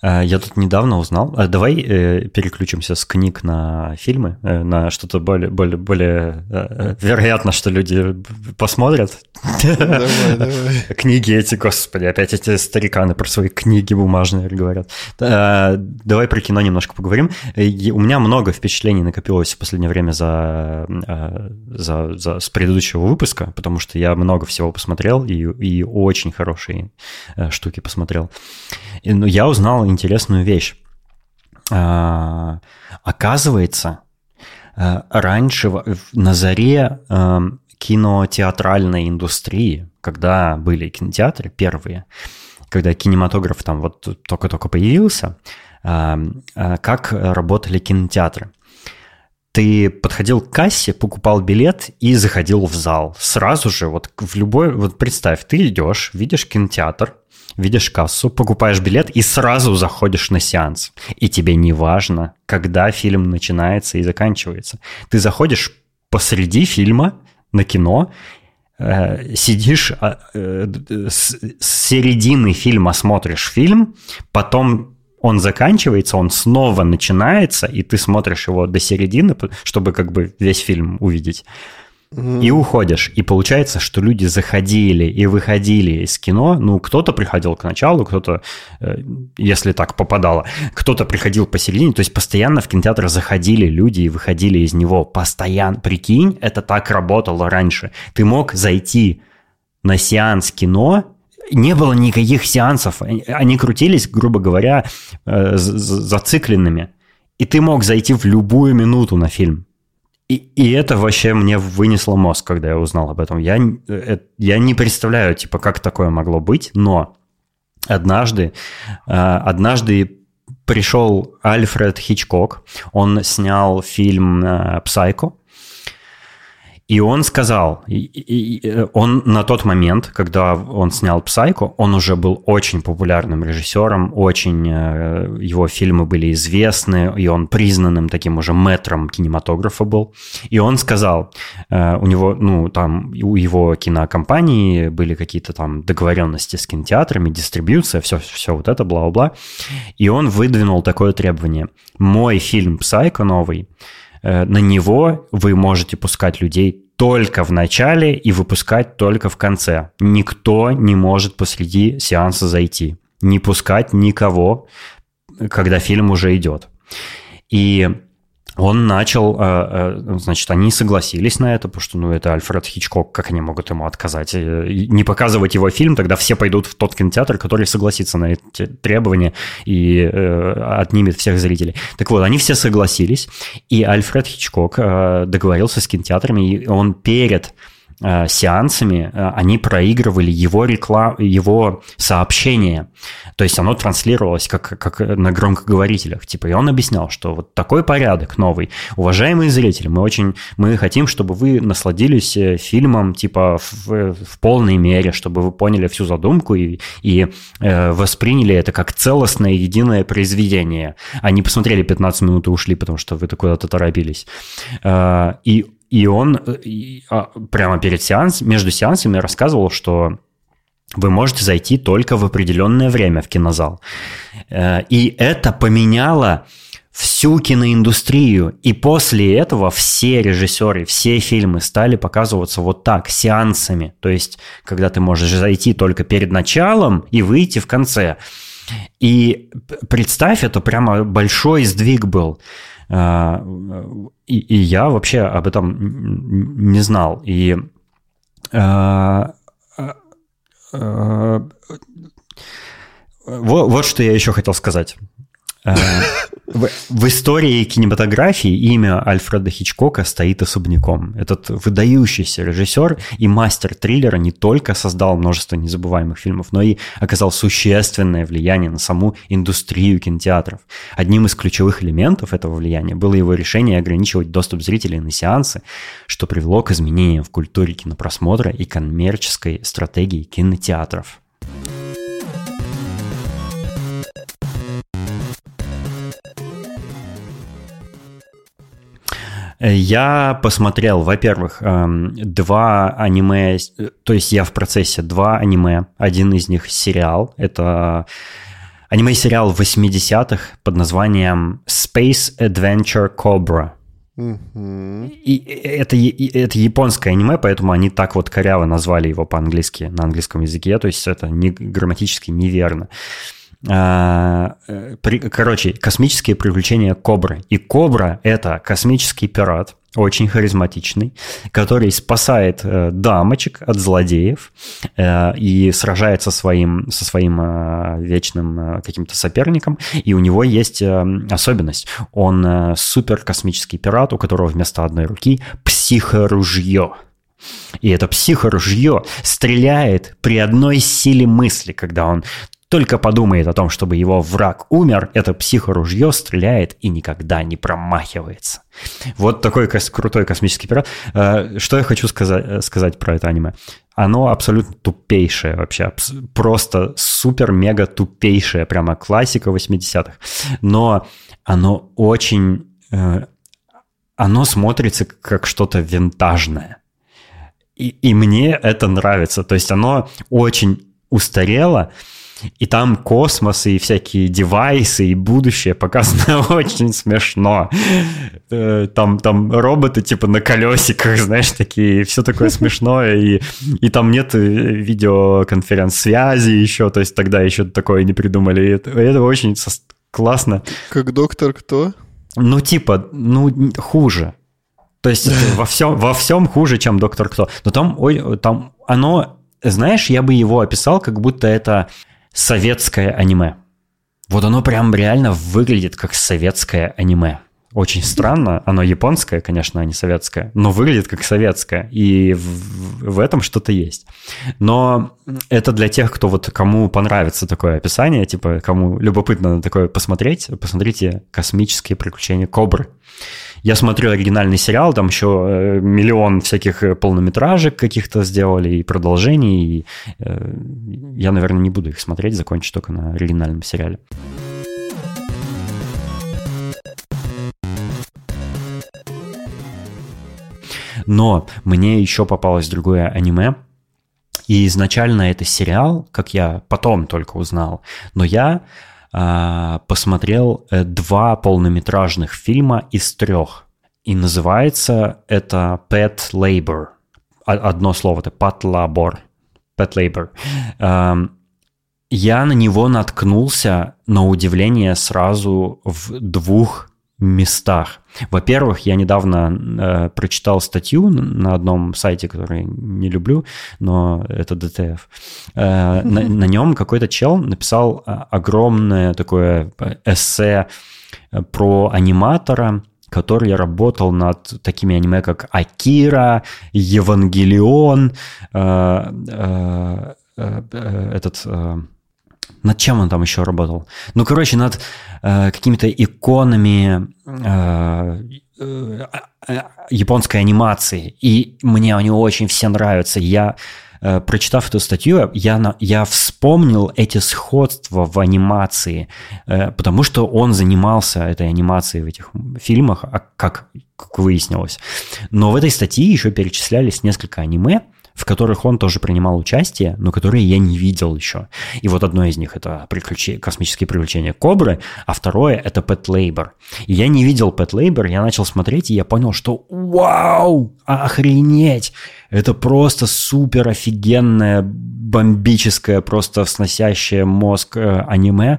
Я тут недавно узнал. Э, давай э, переключимся с книг на фильмы, на что-то более, более, более вероятно, что люди посмотрят. Давай, давай. Книги эти, господи, опять эти стариканы про свои книги бумажные говорят. Давай про кино немножко поговорим. У меня много впечатлений накопилось в последнее время за, за, за, с предыдущего выпуска, потому что я много всего посмотрел и, и очень хорошие штуки посмотрел. И, ну, я узнал интересную вещь. А, оказывается, а, раньше на заре а, кинотеатральной индустрии, когда были кинотеатры первые, когда кинематограф там вот только-только появился, как работали кинотеатры. Ты подходил к кассе, покупал билет и заходил в зал. Сразу же, вот в любой... Вот представь, ты идешь, видишь кинотеатр, видишь кассу, покупаешь билет и сразу заходишь на сеанс. И тебе не важно, когда фильм начинается и заканчивается. Ты заходишь посреди фильма на кино, э, сидишь э, э, с, с середины фильма смотришь фильм, потом он заканчивается, он снова начинается, и ты смотришь его до середины, чтобы как бы весь фильм увидеть и уходишь. И получается, что люди заходили и выходили из кино. Ну, кто-то приходил к началу, кто-то, э, если так попадало, кто-то приходил посередине. То есть постоянно в кинотеатр заходили люди и выходили из него. Постоянно. Прикинь, это так работало раньше. Ты мог зайти на сеанс кино, не было никаких сеансов. Они крутились, грубо говоря, э, зацикленными. И ты мог зайти в любую минуту на фильм. И, и это вообще мне вынесло мозг, когда я узнал об этом. Я, э, я не представляю, типа, как такое могло быть, но однажды, э, однажды пришел Альфред Хичкок, он снял фильм «Псайко», и он сказал, и, и, э, он на тот момент, когда он снял «Псайко», он уже был очень популярным режиссером, очень э, его фильмы были известны, и он признанным таким уже метром кинематографа был. И он сказал, э, у него, ну, там, у его кинокомпании были какие-то там договоренности с кинотеатрами, дистрибьюция, все, все вот это, бла-бла. И он выдвинул такое требование. Мой фильм «Псайко» новый – на него вы можете пускать людей только в начале и выпускать только в конце. Никто не может посреди сеанса зайти. Не пускать никого, когда фильм уже идет. И он начал, э, э, значит, они согласились на это, потому что, ну, это Альфред Хичкок, как они могут ему отказать? Не показывать его фильм, тогда все пойдут в тот кинотеатр, который согласится на эти требования и отнимет всех зрителей. Так вот, они все согласились, и Альфред Хичкок договорился с кинотеатрами, и он перед Э, сеансами э, они проигрывали его реклам, его сообщение. То есть оно транслировалось как, как на громкоговорителях. Типа, и он объяснял, что вот такой порядок новый. Уважаемые зрители, мы очень мы хотим, чтобы вы насладились э, фильмом типа в, в полной мере, чтобы вы поняли всю задумку и, и э, восприняли это как целостное единое произведение. Они посмотрели 15 минут и ушли, потому что вы куда-то торопились. Э, и и он э, а, прямо перед сеансом, между сеансами рассказывал, что вы можете зайти только в определенное время в кинозал. Э, и это поменяло всю киноиндустрию. И после этого все режиссеры, все фильмы стали показываться вот так, сеансами. То есть, когда ты можешь зайти только перед началом и выйти в конце. И представь, это прямо большой сдвиг был. А, и, и я вообще об этом не знал. И а, а, вот, вот что я еще хотел сказать. В, в истории кинематографии имя Альфреда Хичкока стоит особняком. Этот выдающийся режиссер и мастер триллера не только создал множество незабываемых фильмов, но и оказал существенное влияние на саму индустрию кинотеатров. Одним из ключевых элементов этого влияния было его решение ограничивать доступ зрителей на сеансы, что привело к изменениям в культуре кинопросмотра и коммерческой стратегии кинотеатров. Я посмотрел, во-первых, эм, два аниме, то есть я в процессе два аниме. Один из них сериал. Это аниме-сериал 80-х под названием Space Adventure Cobra. И это, это японское аниме, поэтому они так вот коряво назвали его по-английски, на английском языке, то есть это не, грамматически неверно. Э, короче, космические приключения Кобры. И Кобра — это космический пират, очень харизматичный, который спасает э, дамочек от злодеев э, и сражается своим, со своим э, вечным э, каким-то соперником. И у него есть э, особенность. Он э, супер космический пират, у которого вместо одной руки психоружье. И это психоружье стреляет при одной силе мысли, когда он только подумает о том, чтобы его враг умер, это психоружье стреляет и никогда не промахивается. Вот такой кос- крутой космический пират. Э, что я хочу сказать, э, сказать про это аниме? Оно абсолютно тупейшее вообще, просто супер-мега тупейшее, прямо классика 80-х. Но оно очень... Э, оно смотрится как что-то винтажное. И, и мне это нравится. То есть оно очень устарело, и там космос и всякие девайсы и будущее показано очень смешно. Э, там, там роботы типа на колесиках, знаешь, такие, все такое смешное, и, и там нет э, видеоконференц-связи еще, то есть тогда еще такое не придумали. И это, это очень классно. Как доктор кто? Ну, типа, ну, хуже. То есть во всем, во всем хуже, чем доктор кто. Но там, ой, там оно, знаешь, я бы его описал, как будто это советское аниме. Вот оно прям реально выглядит как советское аниме. Очень странно, оно японское, конечно, а не советское, но выглядит как советское, и в, в этом что-то есть. Но это для тех, кто вот кому понравится такое описание, типа кому любопытно на такое посмотреть, посмотрите «Космические приключения Кобры». Я смотрю оригинальный сериал, там еще э, миллион всяких э, полнометражек каких-то сделали и продолжений. И, э, я, наверное, не буду их смотреть, закончу только на оригинальном сериале. Но мне еще попалось другое аниме, и изначально это сериал, как я потом только узнал, но я посмотрел э, два полнометражных фильма из трех. И называется это Pet Labor. Одно слово, это Pet Labor. Pet Labor. Я на него наткнулся, на удивление, сразу в двух местах. Во-первых, я недавно э, прочитал статью на одном сайте, который не люблю, но это ДТФ. Э, на, на нем какой-то чел написал э, огромное такое эссе э, про аниматора, который работал над такими аниме, как Акира, Евангелион, э, э, э, этот... Э, над чем он там еще работал? Ну, короче, над э, какими-то иконами э, э, э, японской анимации. И мне они очень все нравятся. Я, э, прочитав эту статью, я, я вспомнил эти сходства в анимации, э, потому что он занимался этой анимацией в этих фильмах, а как, как выяснилось. Но в этой статье еще перечислялись несколько аниме, в которых он тоже принимал участие, но которые я не видел еще. И вот одно из них это приключи... космические приключения Кобры, а второе это Pet Labor. И я не видел Pet Labor, я начал смотреть, и я понял, что вау, охренеть! Это просто супер офигенное, бомбическое, просто сносящее мозг э, аниме.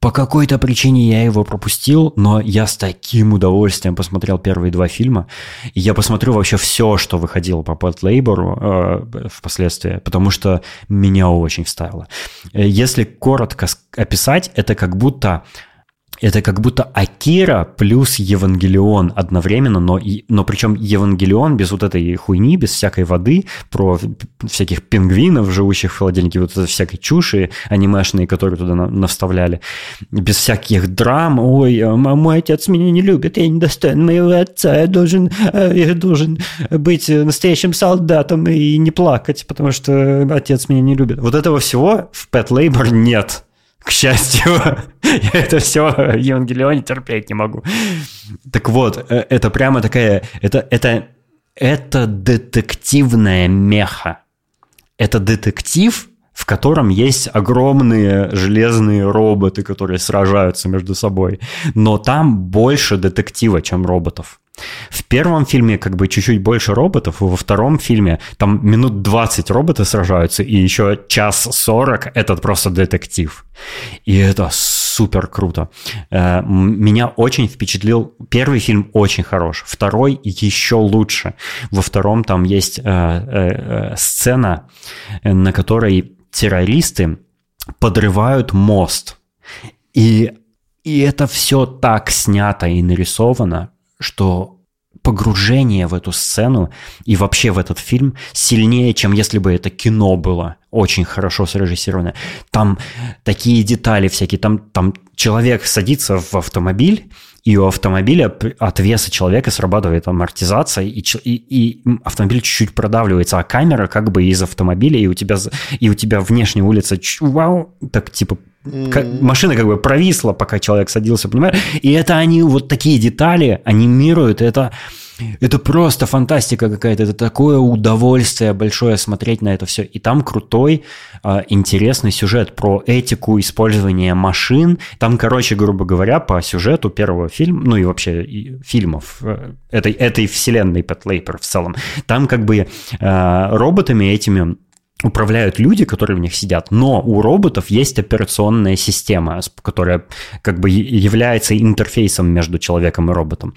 По какой-то причине я его пропустил, но я с таким удовольствием посмотрел первые два фильма. И я посмотрю вообще все, что выходило по Pet Labor э, впоследствии, потому что меня очень вставило. Э, если коротко описать, это как будто это как будто Акира плюс Евангелион одновременно, но, но причем Евангелион без вот этой хуйни, без всякой воды, про всяких пингвинов, живущих в холодильнике, вот этой всякой чуши анимешные, которые туда навставляли, без всяких драм, ой, а мой отец меня не любит, я не достоин моего отца, я должен, э, я должен быть настоящим солдатом и не плакать, потому что отец меня не любит. Вот этого всего в Pet Labor нет к счастью. Я это все в Евангелионе терпеть не могу. Так вот, э, это прямо такая... Это, это, это детективная меха. Это детектив, в котором есть огромные железные роботы, которые сражаются между собой. Но там больше детектива, чем роботов. В первом фильме как бы чуть-чуть больше роботов, во втором фильме там минут 20 роботы сражаются, и еще час 40 этот просто детектив. И это супер круто. Э, меня очень впечатлил. Первый фильм очень хорош, второй еще лучше. Во втором там есть э, э, сцена, на которой террористы подрывают мост. И, и это все так снято и нарисовано, что погружение в эту сцену и вообще в этот фильм сильнее, чем если бы это кино было очень хорошо срежиссировано. Там такие детали всякие, там, там человек садится в автомобиль, и у автомобиля от веса человека срабатывает амортизация, и, и, и автомобиль чуть-чуть продавливается, а камера как бы из автомобиля, и у тебя, и у тебя внешняя улица, вау, так типа Mm. Машина как бы провисла, пока человек садился, понимаешь? И это они вот такие детали анимируют. Это, это просто фантастика какая-то. Это такое удовольствие большое смотреть на это все. И там крутой, а, интересный сюжет про этику использования машин. Там, короче, грубо говоря, по сюжету первого фильма, ну и вообще и фильмов э, этой, этой вселенной Pet Laper в целом, там как бы а, роботами этими управляют люди, которые в них сидят, но у роботов есть операционная система, которая как бы является интерфейсом между человеком и роботом.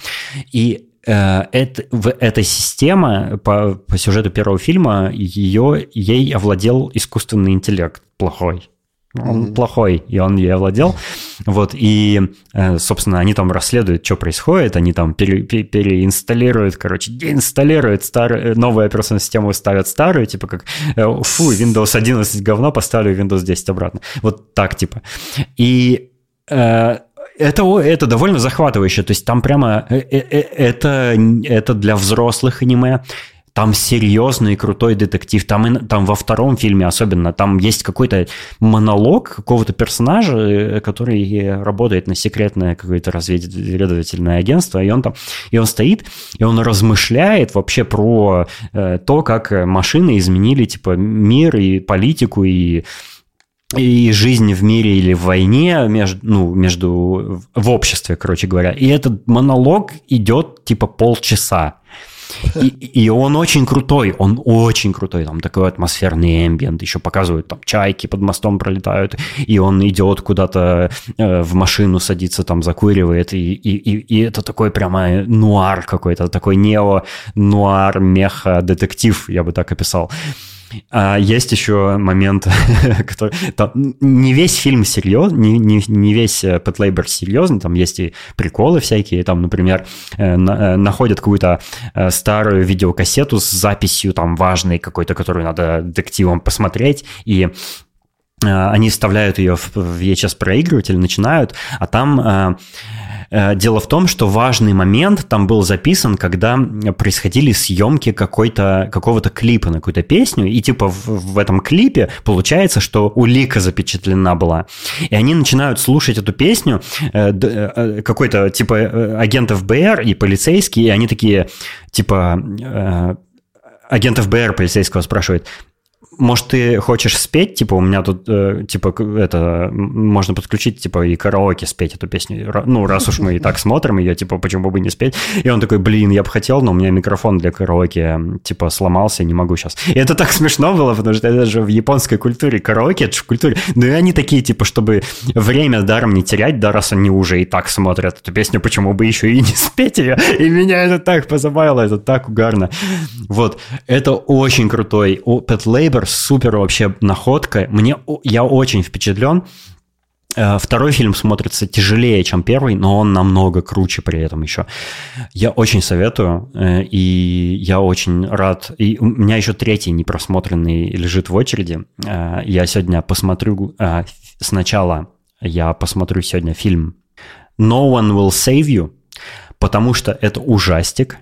И э, эта система по, по сюжету первого фильма ее, ей овладел искусственный интеллект плохой. Он mm-hmm. плохой, и он ей овладел. Вот, и, э, собственно, они там расследуют, что происходит, они там пере, пере, переинсталируют, короче, деинсталируют старую, новую операционную систему, ставят старую, типа как, э, фу, Windows 11 говно, поставлю Windows 10 обратно. Вот так, типа. И э, это, это довольно захватывающе, то есть там прямо это, это для взрослых аниме, там серьезный крутой детектив. Там, там во втором фильме особенно, там есть какой-то монолог какого-то персонажа, э, который работает на секретное какое-то разведывательное агентство, и он там, и он стоит, и он размышляет вообще про э, то, как машины изменили типа мир и политику и и жизнь в мире или в войне между, ну, между в обществе, короче говоря. И этот монолог идет типа полчаса. И, и он очень крутой, он очень крутой, там такой атмосферный эмбиент, еще показывают, там чайки под мостом пролетают, и он идет куда-то э, в машину, садится там, закуривает, и, и, и, и это такой прямо нуар какой-то, такой нео-нуар меха-детектив, я бы так описал. А есть еще момент, который... Там, не весь фильм серьезный, не, не, не весь Pet Labor серьезный, там есть и приколы всякие, там, например, э, на, э, находят какую-то э, старую видеокассету с записью там важной какой-то, которую надо детективам посмотреть, и они вставляют ее в VHS-проигрыватель, начинают, а там Э, дело в том, что важный момент там был записан, когда происходили съемки какой-то, какого-то клипа на какую-то песню, и типа в, в этом клипе получается, что улика запечатлена была. И они начинают слушать эту песню, э, э, какой-то типа агент ФБР и полицейский, и они такие, типа, агент ФБР полицейского спрашивает, может, ты хочешь спеть, типа, у меня тут, э, типа, это, можно подключить, типа, и караоке спеть эту песню. Ну, раз уж мы и так смотрим ее, типа, почему бы не спеть? И он такой, блин, я бы хотел, но у меня микрофон для караоке, типа, сломался, не могу сейчас. И это так смешно было, потому что это же в японской культуре караоке, это же в культуре. Ну, и они такие, типа, чтобы время даром не терять, да, раз они уже и так смотрят эту песню, почему бы еще и не спеть ее? И меня это так позабавило, это так угарно. Вот, это очень крутой. Pet Labor супер вообще находка. Мне, я очень впечатлен. Э, второй фильм смотрится тяжелее, чем первый, но он намного круче при этом еще. Я очень советую, э, и я очень рад. И у меня еще третий непросмотренный лежит в очереди. Э, я сегодня посмотрю сначала, я посмотрю сегодня фильм No One Will Save You, потому что это ужастик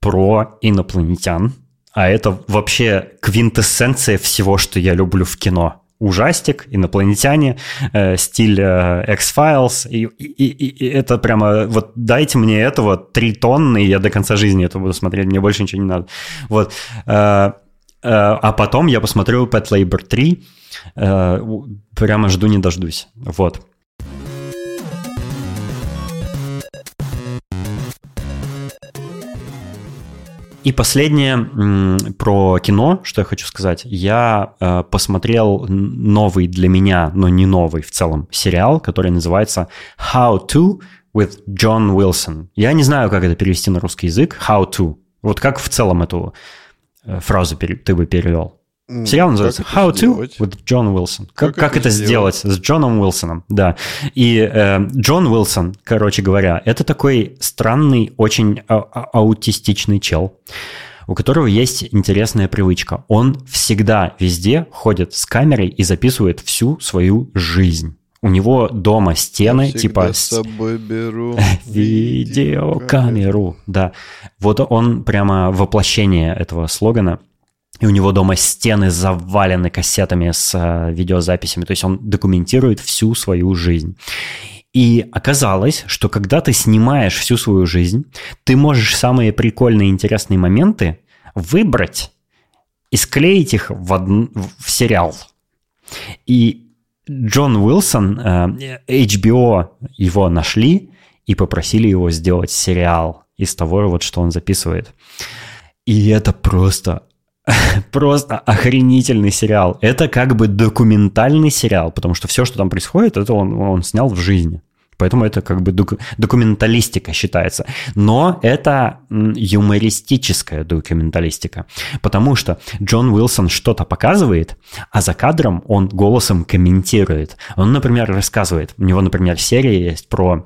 про инопланетян, а это вообще квинтэссенция всего, что я люблю в кино. Ужастик, инопланетяне, э, стиль э, X-Files, и, и, и, и это прямо, вот дайте мне этого три тонны, и я до конца жизни это буду смотреть, мне больше ничего не надо. Вот. Э, э, а потом я посмотрю Pet Labor 3, э, прямо жду не дождусь. Вот. И последнее про кино, что я хочу сказать. Я э, посмотрел новый для меня, но не новый в целом, сериал, который называется How to with John Wilson. Я не знаю, как это перевести на русский язык. How to. Вот как в целом эту э, фразу ты бы перевел? Сериал называется How to with John Wilson. Как, как, как это сделать? сделать с Джоном Уилсоном? Да. И э, Джон Уилсон, короче говоря, это такой странный, очень а а аутистичный чел, у которого есть интересная привычка. Он всегда везде ходит с камерой и записывает всю свою жизнь. У него дома стены, Я типа... с собой беру видеокамеру. Да. Вот он прямо воплощение этого слогана – и у него дома стены завалены кассетами с э, видеозаписями, то есть он документирует всю свою жизнь. И оказалось, что когда ты снимаешь всю свою жизнь, ты можешь самые прикольные интересные моменты выбрать и склеить их в, од... в сериал. И Джон Уилсон, э, HBO его нашли и попросили его сделать сериал из того, вот, что он записывает. И это просто просто охренительный сериал. Это как бы документальный сериал, потому что все, что там происходит, это он, он снял в жизни. Поэтому это как бы доку- документалистика считается. Но это юмористическая документалистика. Потому что Джон Уилсон что-то показывает, а за кадром он голосом комментирует. Он, например, рассказывает. У него, например, серия есть про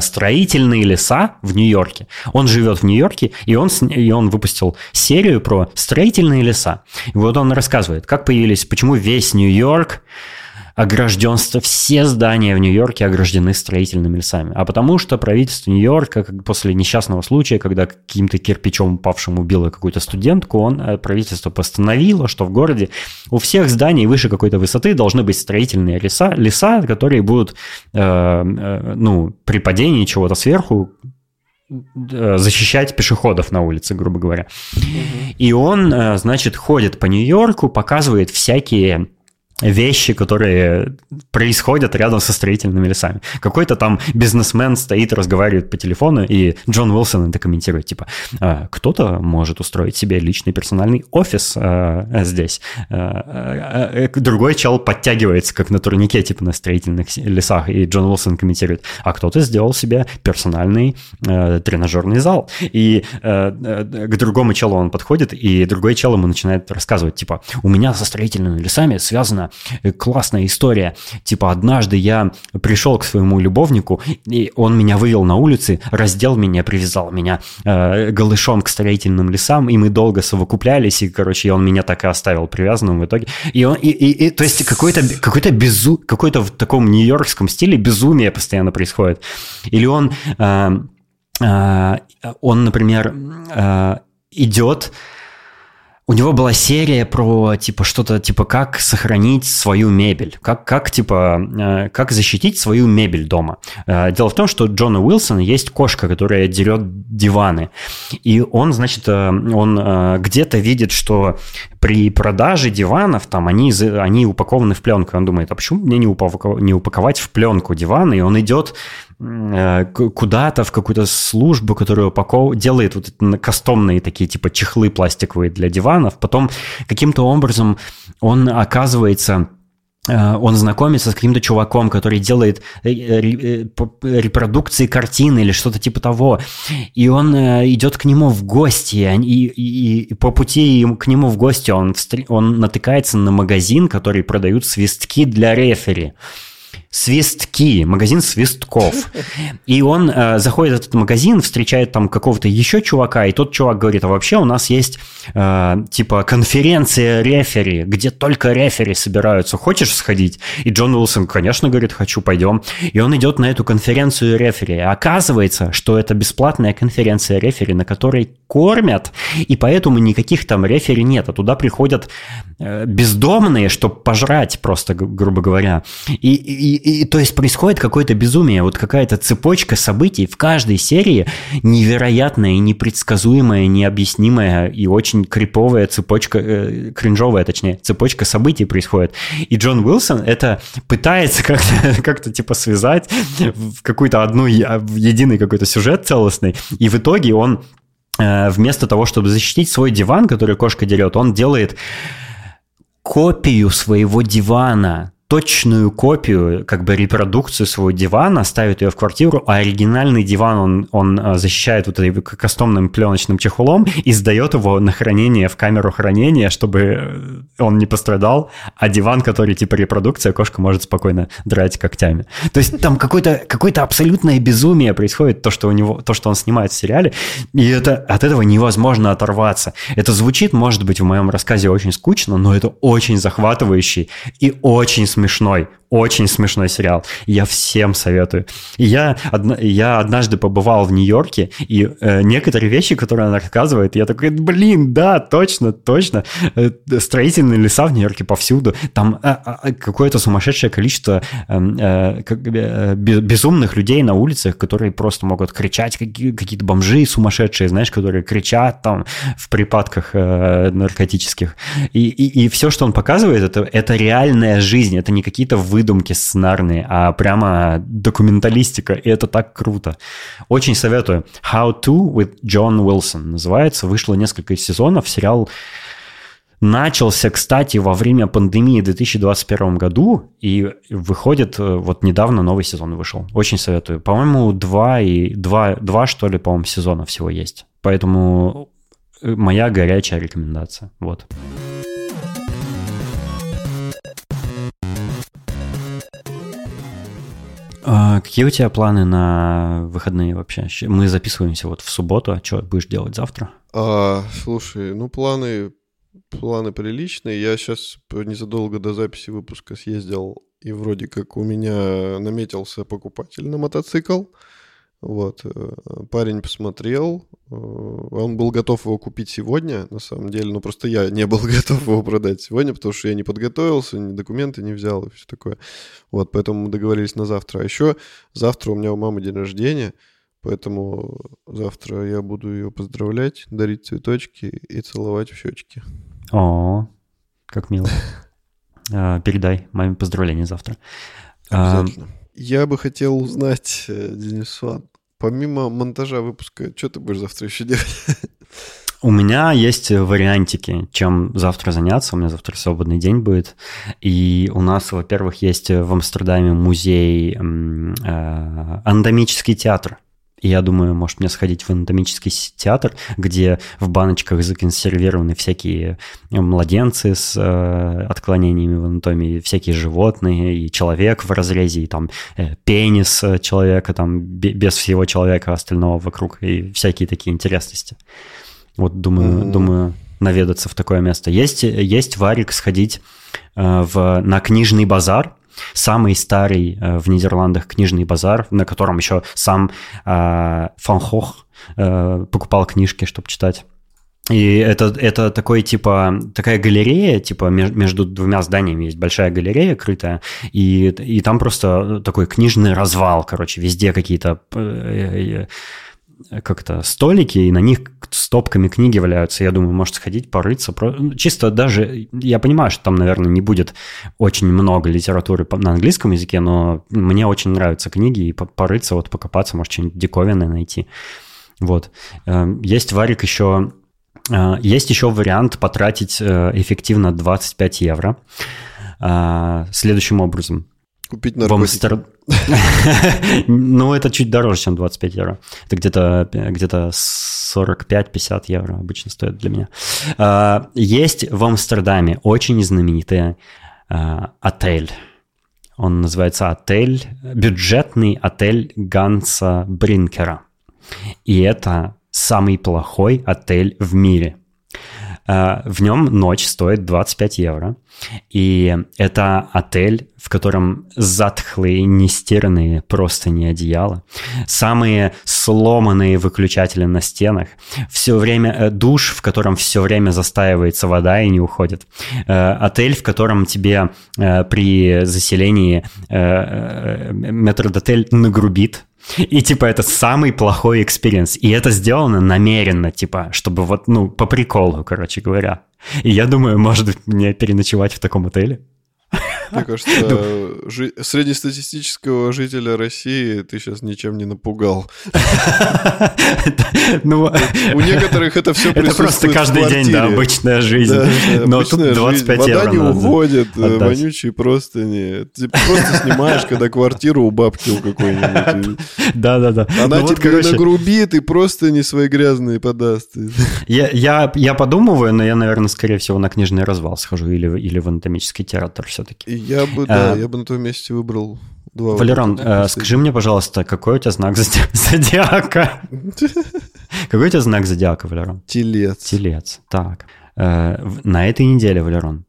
строительные леса в Нью-Йорке. Он живет в Нью-Йорке, и он, и он выпустил серию про строительные леса. И вот он рассказывает, как появились, почему весь Нью-Йорк огражденство, все здания в Нью-Йорке ограждены строительными лесами. А потому что правительство Нью-Йорка после несчастного случая, когда каким-то кирпичом упавшим убило какую-то студентку, он, э, правительство постановило, что в городе у всех зданий выше какой-то высоты должны быть строительные леса, леса которые будут, э, э, ну, при падении чего-то сверху э, защищать пешеходов на улице, грубо говоря. Угу. И он, э, значит, ходит по Нью-Йорку, показывает всякие вещи, которые происходят рядом со строительными лесами. Какой-то там бизнесмен стоит, разговаривает по телефону, и Джон Уилсон это комментирует, типа, «А, кто-то может устроить себе личный персональный офис а, здесь. А, а, другой чел подтягивается, как на турнике, типа, на строительных лесах, и Джон Уилсон комментирует, а кто-то сделал себе персональный тренажерный зал. И а, к другому челу он подходит, и другой чел ему начинает рассказывать, типа, у меня со строительными лесами связано Э, классная история. Типа, однажды я пришел к своему любовнику, и он меня вывел на улицы, раздел меня, привязал меня э, голышом к строительным лесам, и мы долго совокуплялись, и, короче, он меня так и оставил привязанным в итоге. И он, и, и, и то есть какой-то какой-то безу, какой-то в таком нью-йоркском стиле безумие постоянно происходит. Или он, э, э, он, например, э, идет у него была серия про, типа, что-то, типа, как сохранить свою мебель, как, как типа, э, как защитить свою мебель дома. Э, дело в том, что Джона Уилсона есть кошка, которая дерет диваны. И он, значит, э, он где-то видит, что при продаже диванов там они, они упакованы в пленку. Он думает, а почему мне не, упаковать, не упаковать в пленку диваны? И он идет Э, куда-то в какую-то службу, которая упаков... делает вот кастомные такие типа чехлы пластиковые для диванов. Потом каким-то образом он оказывается э, он знакомится с каким-то чуваком, который делает э, репродукции картины или что-то типа того. И он идет к нему в гости, и, и, и по пути к нему в гости он, он натыкается на магазин, который продают свистки для рефери свистки, магазин свистков. И он э, заходит в этот магазин, встречает там какого-то еще чувака, и тот чувак говорит, а вообще у нас есть э, типа конференция рефери, где только рефери собираются. Хочешь сходить? И Джон Уилсон, конечно, говорит, хочу, пойдем. И он идет на эту конференцию рефери. А оказывается, что это бесплатная конференция рефери, на которой кормят, и поэтому никаких там рефери нет. А туда приходят э, бездомные, чтобы пожрать просто, грубо говоря. И, и, и, то есть происходит какое-то безумие, вот какая-то цепочка событий в каждой серии невероятная и непредсказуемая, необъяснимая и очень криповая цепочка, э, кринжовая, точнее, цепочка событий происходит. И Джон Уилсон это пытается как-то, как-то типа связать в какую-то одну, в единый какой-то сюжет целостный, и в итоге он э, вместо того, чтобы защитить свой диван, который кошка дерет, он делает копию своего дивана, точную копию, как бы репродукцию своего дивана, ставит ее в квартиру, а оригинальный диван он, он а, защищает вот этим кастомным пленочным чехлом и сдает его на хранение в камеру хранения, чтобы э, он не пострадал, а диван, который типа репродукция, кошка может спокойно драть когтями. То есть там какое-то какое абсолютное безумие происходит, то, что у него, то, что он снимает в сериале, и это, от этого невозможно оторваться. Это звучит, может быть, в моем рассказе очень скучно, но это очень захватывающий и очень смешной, очень смешной сериал. Я всем советую. я, одна, я однажды побывал в Нью-Йорке, и э, некоторые вещи, которые она рассказывает, я такой, блин, да, точно, точно. Э, строительные леса в Нью-Йорке повсюду. Там э, э, какое-то сумасшедшее количество эм, э, э, безумных людей на улицах, которые просто могут кричать, какие- какие-то бомжи сумасшедшие, знаешь, которые кричат там в припадках э, наркотических. И, и, и все, что он показывает, это, это реальная жизнь, это не какие-то выдумки сценарные, а прямо документалистика, и это так круто. Очень советую. How to with John Wilson называется. Вышло несколько сезонов. Сериал начался, кстати, во время пандемии в 2021 году, и выходит, э, вот недавно новый сезон вышел. Очень советую. По-моему, два, и, два, два, что ли, по-моему, сезона всего есть. Поэтому э, моя горячая рекомендация. Вот. А, какие у тебя планы на выходные вообще? Мы записываемся вот в субботу, а что будешь делать завтра? А, слушай, ну планы, планы приличные. Я сейчас незадолго до записи выпуска съездил, и вроде как у меня наметился покупатель на мотоцикл. Вот, э, парень посмотрел, э, он был готов его купить сегодня, на самом деле, но просто я не был готов его продать сегодня, потому что я не подготовился, ни документы не взял и все такое. Вот, поэтому мы договорились на завтра. А еще завтра у меня у мамы день рождения, поэтому завтра я буду ее поздравлять, дарить цветочки и целовать в щечки. О, как мило. Э, передай маме поздравления завтра. Обязательно. Я бы хотел узнать, Денис Ван, помимо монтажа выпуска, что ты будешь завтра еще делать? У меня есть вариантики, чем завтра заняться. У меня завтра свободный день будет. И у нас, во-первых, есть в Амстердаме музей э, анатомический театр. И я думаю, может мне сходить в анатомический театр, где в баночках законсервированы всякие младенцы с э, отклонениями в анатомии, всякие животные, и человек в разрезе, и там э, пенис человека, там без всего человека остального вокруг, и всякие такие интересности. Вот думаю, mm-hmm. думаю наведаться в такое место. Есть, есть варик сходить э, в, на книжный базар, самый старый э, в Нидерландах книжный базар, на котором еще сам э, Фан Хох э, покупал книжки, чтобы читать. И это, это такой, типа, такая галерея, типа, между двумя зданиями есть большая галерея крытая, и, и там просто такой книжный развал, короче, везде какие-то как-то столики, и на них стопками книги валяются. Я думаю, может сходить, порыться. Ну, чисто даже, я понимаю, что там, наверное, не будет очень много литературы на английском языке, но мне очень нравятся книги, и порыться, вот покопаться, может, что-нибудь диковинное найти. Вот. Эм, есть варик еще... Э, есть еще вариант потратить э, эффективно 25 евро э, следующим образом. Купить наркотики. Ну, это чуть дороже, чем 25 евро. Это где-то где 45-50 евро обычно стоит для меня. А, есть в Амстердаме очень знаменитый а, отель. Он называется отель, бюджетный отель Ганса Бринкера. И это самый плохой отель в мире – в нем ночь стоит 25 евро. И это отель, в котором затхлые, нестиранные просто не одеяла. Самые сломанные выключатели на стенах. Все время э, душ, в котором все время застаивается вода и не уходит. Э, отель, в котором тебе при заселении метрдотель нагрубит и, типа, это самый плохой experience. И это сделано намеренно, типа, чтобы вот, ну, по приколу, короче говоря. И я думаю, может быть, мне переночевать в таком отеле. Мне кажется, жи- среднестатистического жителя России ты сейчас ничем не напугал. Ну, У некоторых это все Это просто каждый день, да, обычная жизнь. Но тут 25 евро Вода не уходит, э, вонючие простыни. Ты просто снимаешь, когда квартиру у бабки у какой-нибудь. Да-да-да. Она ну тебе нагрубит и просто не свои грязные подаст. Я подумываю, но я, наверное, скорее всего, на книжный развал схожу или в анатомический театр все-таки. Я бы, да, а, я бы на твоем месте выбрал два. Валерон, э, скажи мне, пожалуйста, какой у тебя знак зодиака? Какой у тебя знак зодиака, Валерон? Телец. Телец, так. Э, на этой неделе, Валерон,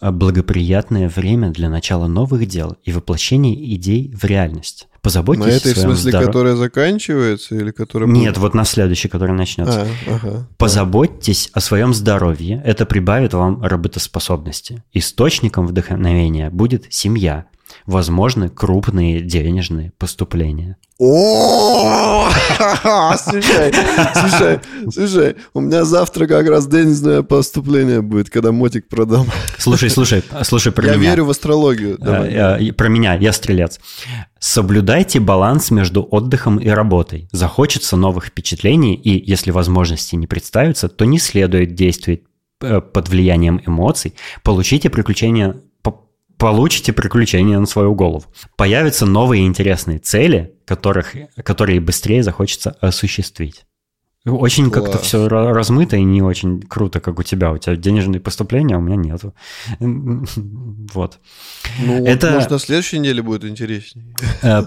благоприятное время для начала новых дел и воплощения идей в реальность. Позаботьтесь На этой, в смысле, здоров... которая заканчивается или которая... Нет, вот на следующей, которая начнется. А, ага, Позаботьтесь да. о своем здоровье. Это прибавит вам работоспособности. Источником вдохновения будет семья. Возможны крупные денежные поступления. О, слушай, слушай, слушай, у меня завтра как раз денежное поступление будет, когда мотик продам. Слушай, слушай, слушай про меня. Я верю в астрологию. Давай. Про меня, я стрелец. Соблюдайте баланс между отдыхом и работой. Захочется новых впечатлений, и если возможности не представятся, то не следует действовать э, под влиянием эмоций. Получите приключения получите приключения на свою голову. Появятся новые интересные цели, которых, которые быстрее захочется осуществить. Очень как-то все размыто и не очень круто, как у тебя. У тебя денежные поступления, а у меня нету. Вот. Ну, это... может, на следующей неделе будет интереснее. Э,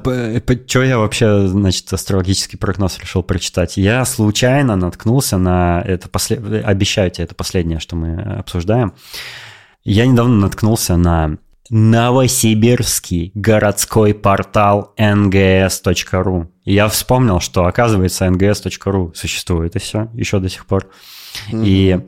Что я вообще, значит, астрологический прогноз решил прочитать? Я случайно наткнулся на это, послед... обещаю тебе, это последнее, что мы обсуждаем. Я недавно наткнулся на Новосибирский городской портал нгс.ру. Я вспомнил, что, оказывается, нгс.ру существует и все, еще до сих пор. Mm-hmm. И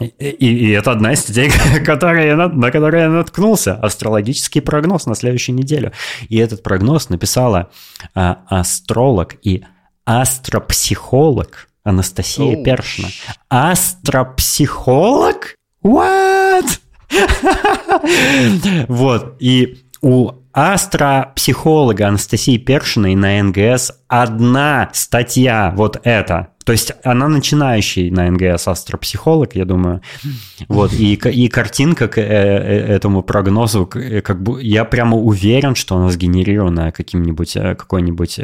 и, и это одна из статей, которая я, на которую я наткнулся. Астрологический прогноз на следующую неделю. И этот прогноз написала а, астролог и астропсихолог Анастасия oh. Першина. Астропсихолог? What? Вот, и у астропсихолога Анастасии Першиной на НГС одна статья вот эта. То есть она начинающий на НГС астропсихолог, я думаю. Вот, и, и картинка к э, э, этому прогнозу, э, как бы я прямо уверен, что она сгенерирована каким-нибудь, какой-нибудь,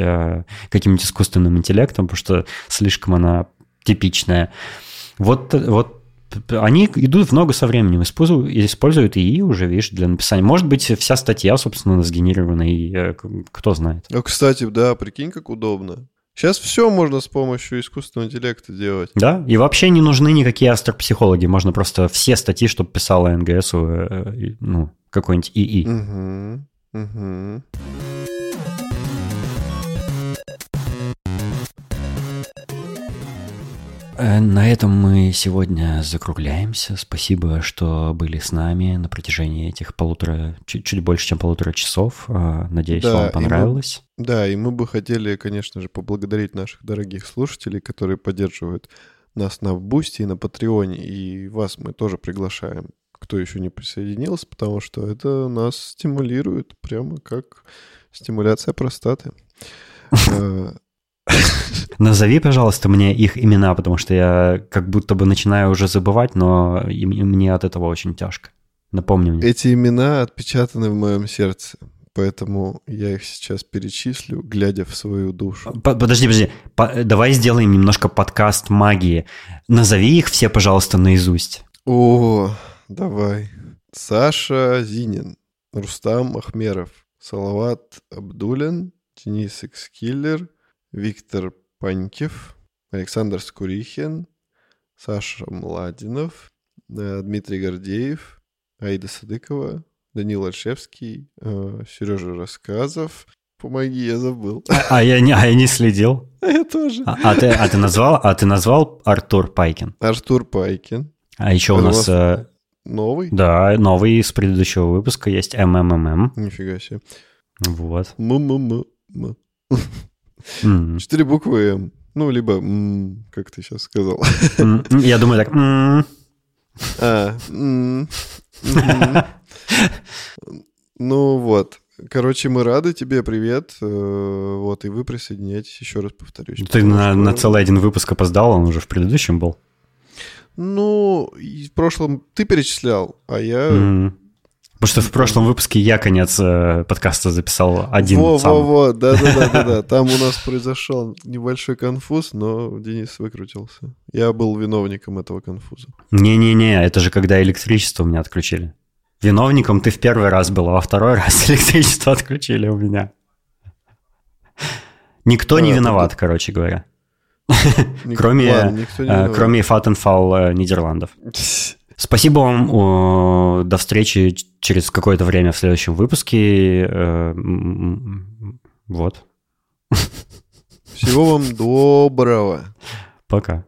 каким-нибудь искусственным интеллектом, потому что слишком она типичная. Вот, вот они идут в ногу со временем, используют, используют ИИ уже, видишь, для написания. Может быть, вся статья, собственно, сгенерирована, и э, кто знает. Ну, кстати, да, прикинь, как удобно. Сейчас все можно с помощью искусственного интеллекта делать. Да, и вообще не нужны никакие астропсихологи. Можно просто все статьи, чтобы писала НГС, э, ну, какой-нибудь ИИ. Угу, угу. На этом мы сегодня закругляемся. Спасибо, что были с нами на протяжении этих полутора, чуть, чуть больше, чем полутора часов. Э, надеюсь, да, вам понравилось. Мы, да, и мы бы хотели, конечно же, поблагодарить наших дорогих слушателей, которые поддерживают нас на Boosty и на Patreon е. И вас мы тоже приглашаем, кто еще не присоединился, потому что это нас стимулирует, прямо как стимуляция простаты. Назови, пожалуйста, мне их имена, потому что я как будто бы начинаю уже забывать, но мне от этого очень тяжко. Напомни мне. Эти имена отпечатаны в моем сердце, поэтому я их сейчас перечислю, глядя в свою душу. Подожди, подожди. По давай сделаем немножко подкаст магии. Назови их все, пожалуйста, наизусть. О, давай. Саша Зинин, Рустам Ахмеров, Салават Абдулин, Денис Экскиллер – Виктор Панькев, Александр Скурихин, Саша Младинов, э, Дмитрий Гордеев, Аида Садыкова, Данил Альшевский, э, Сережа Рассказов. Помоги, я забыл. А, а, я, не, а я не следил. А я тоже. А, а, ты, а, ты назвал, а ты назвал Артур Пайкин? Артур Пайкин. А еще Это у нас... Э, новый? Да, новый из предыдущего выпуска есть МММ. Нифига себе. Вот. М-м-м. Четыре буквы М. Ну, либо, как ты сейчас сказал. Я думаю так. А, ну вот. Короче, мы рады тебе, привет. Э, вот, и вы присоединяйтесь, еще раз повторюсь. Ты на, на целый один выпуск опоздал, он уже в предыдущем был. Ну, в прошлом ты перечислял, а я mm-hmm. Потому что в прошлом выпуске я конец э, подкаста записал один во, сам. Во-во, да-да-да. Там у нас произошел небольшой конфуз, но Денис выкрутился. Я был виновником этого конфуза. Не-не-не, это же когда электричество у меня отключили. Виновником ты в первый раз был, а во второй раз электричество отключили у меня. Никто а, не виноват, это... короче говоря. кроме, ладно, э, кроме Фаттенфал э, Нидерландов. Спасибо вам. До встречи через какое-то время в следующем выпуске. Э, вот. Всего вам доброго. Пока.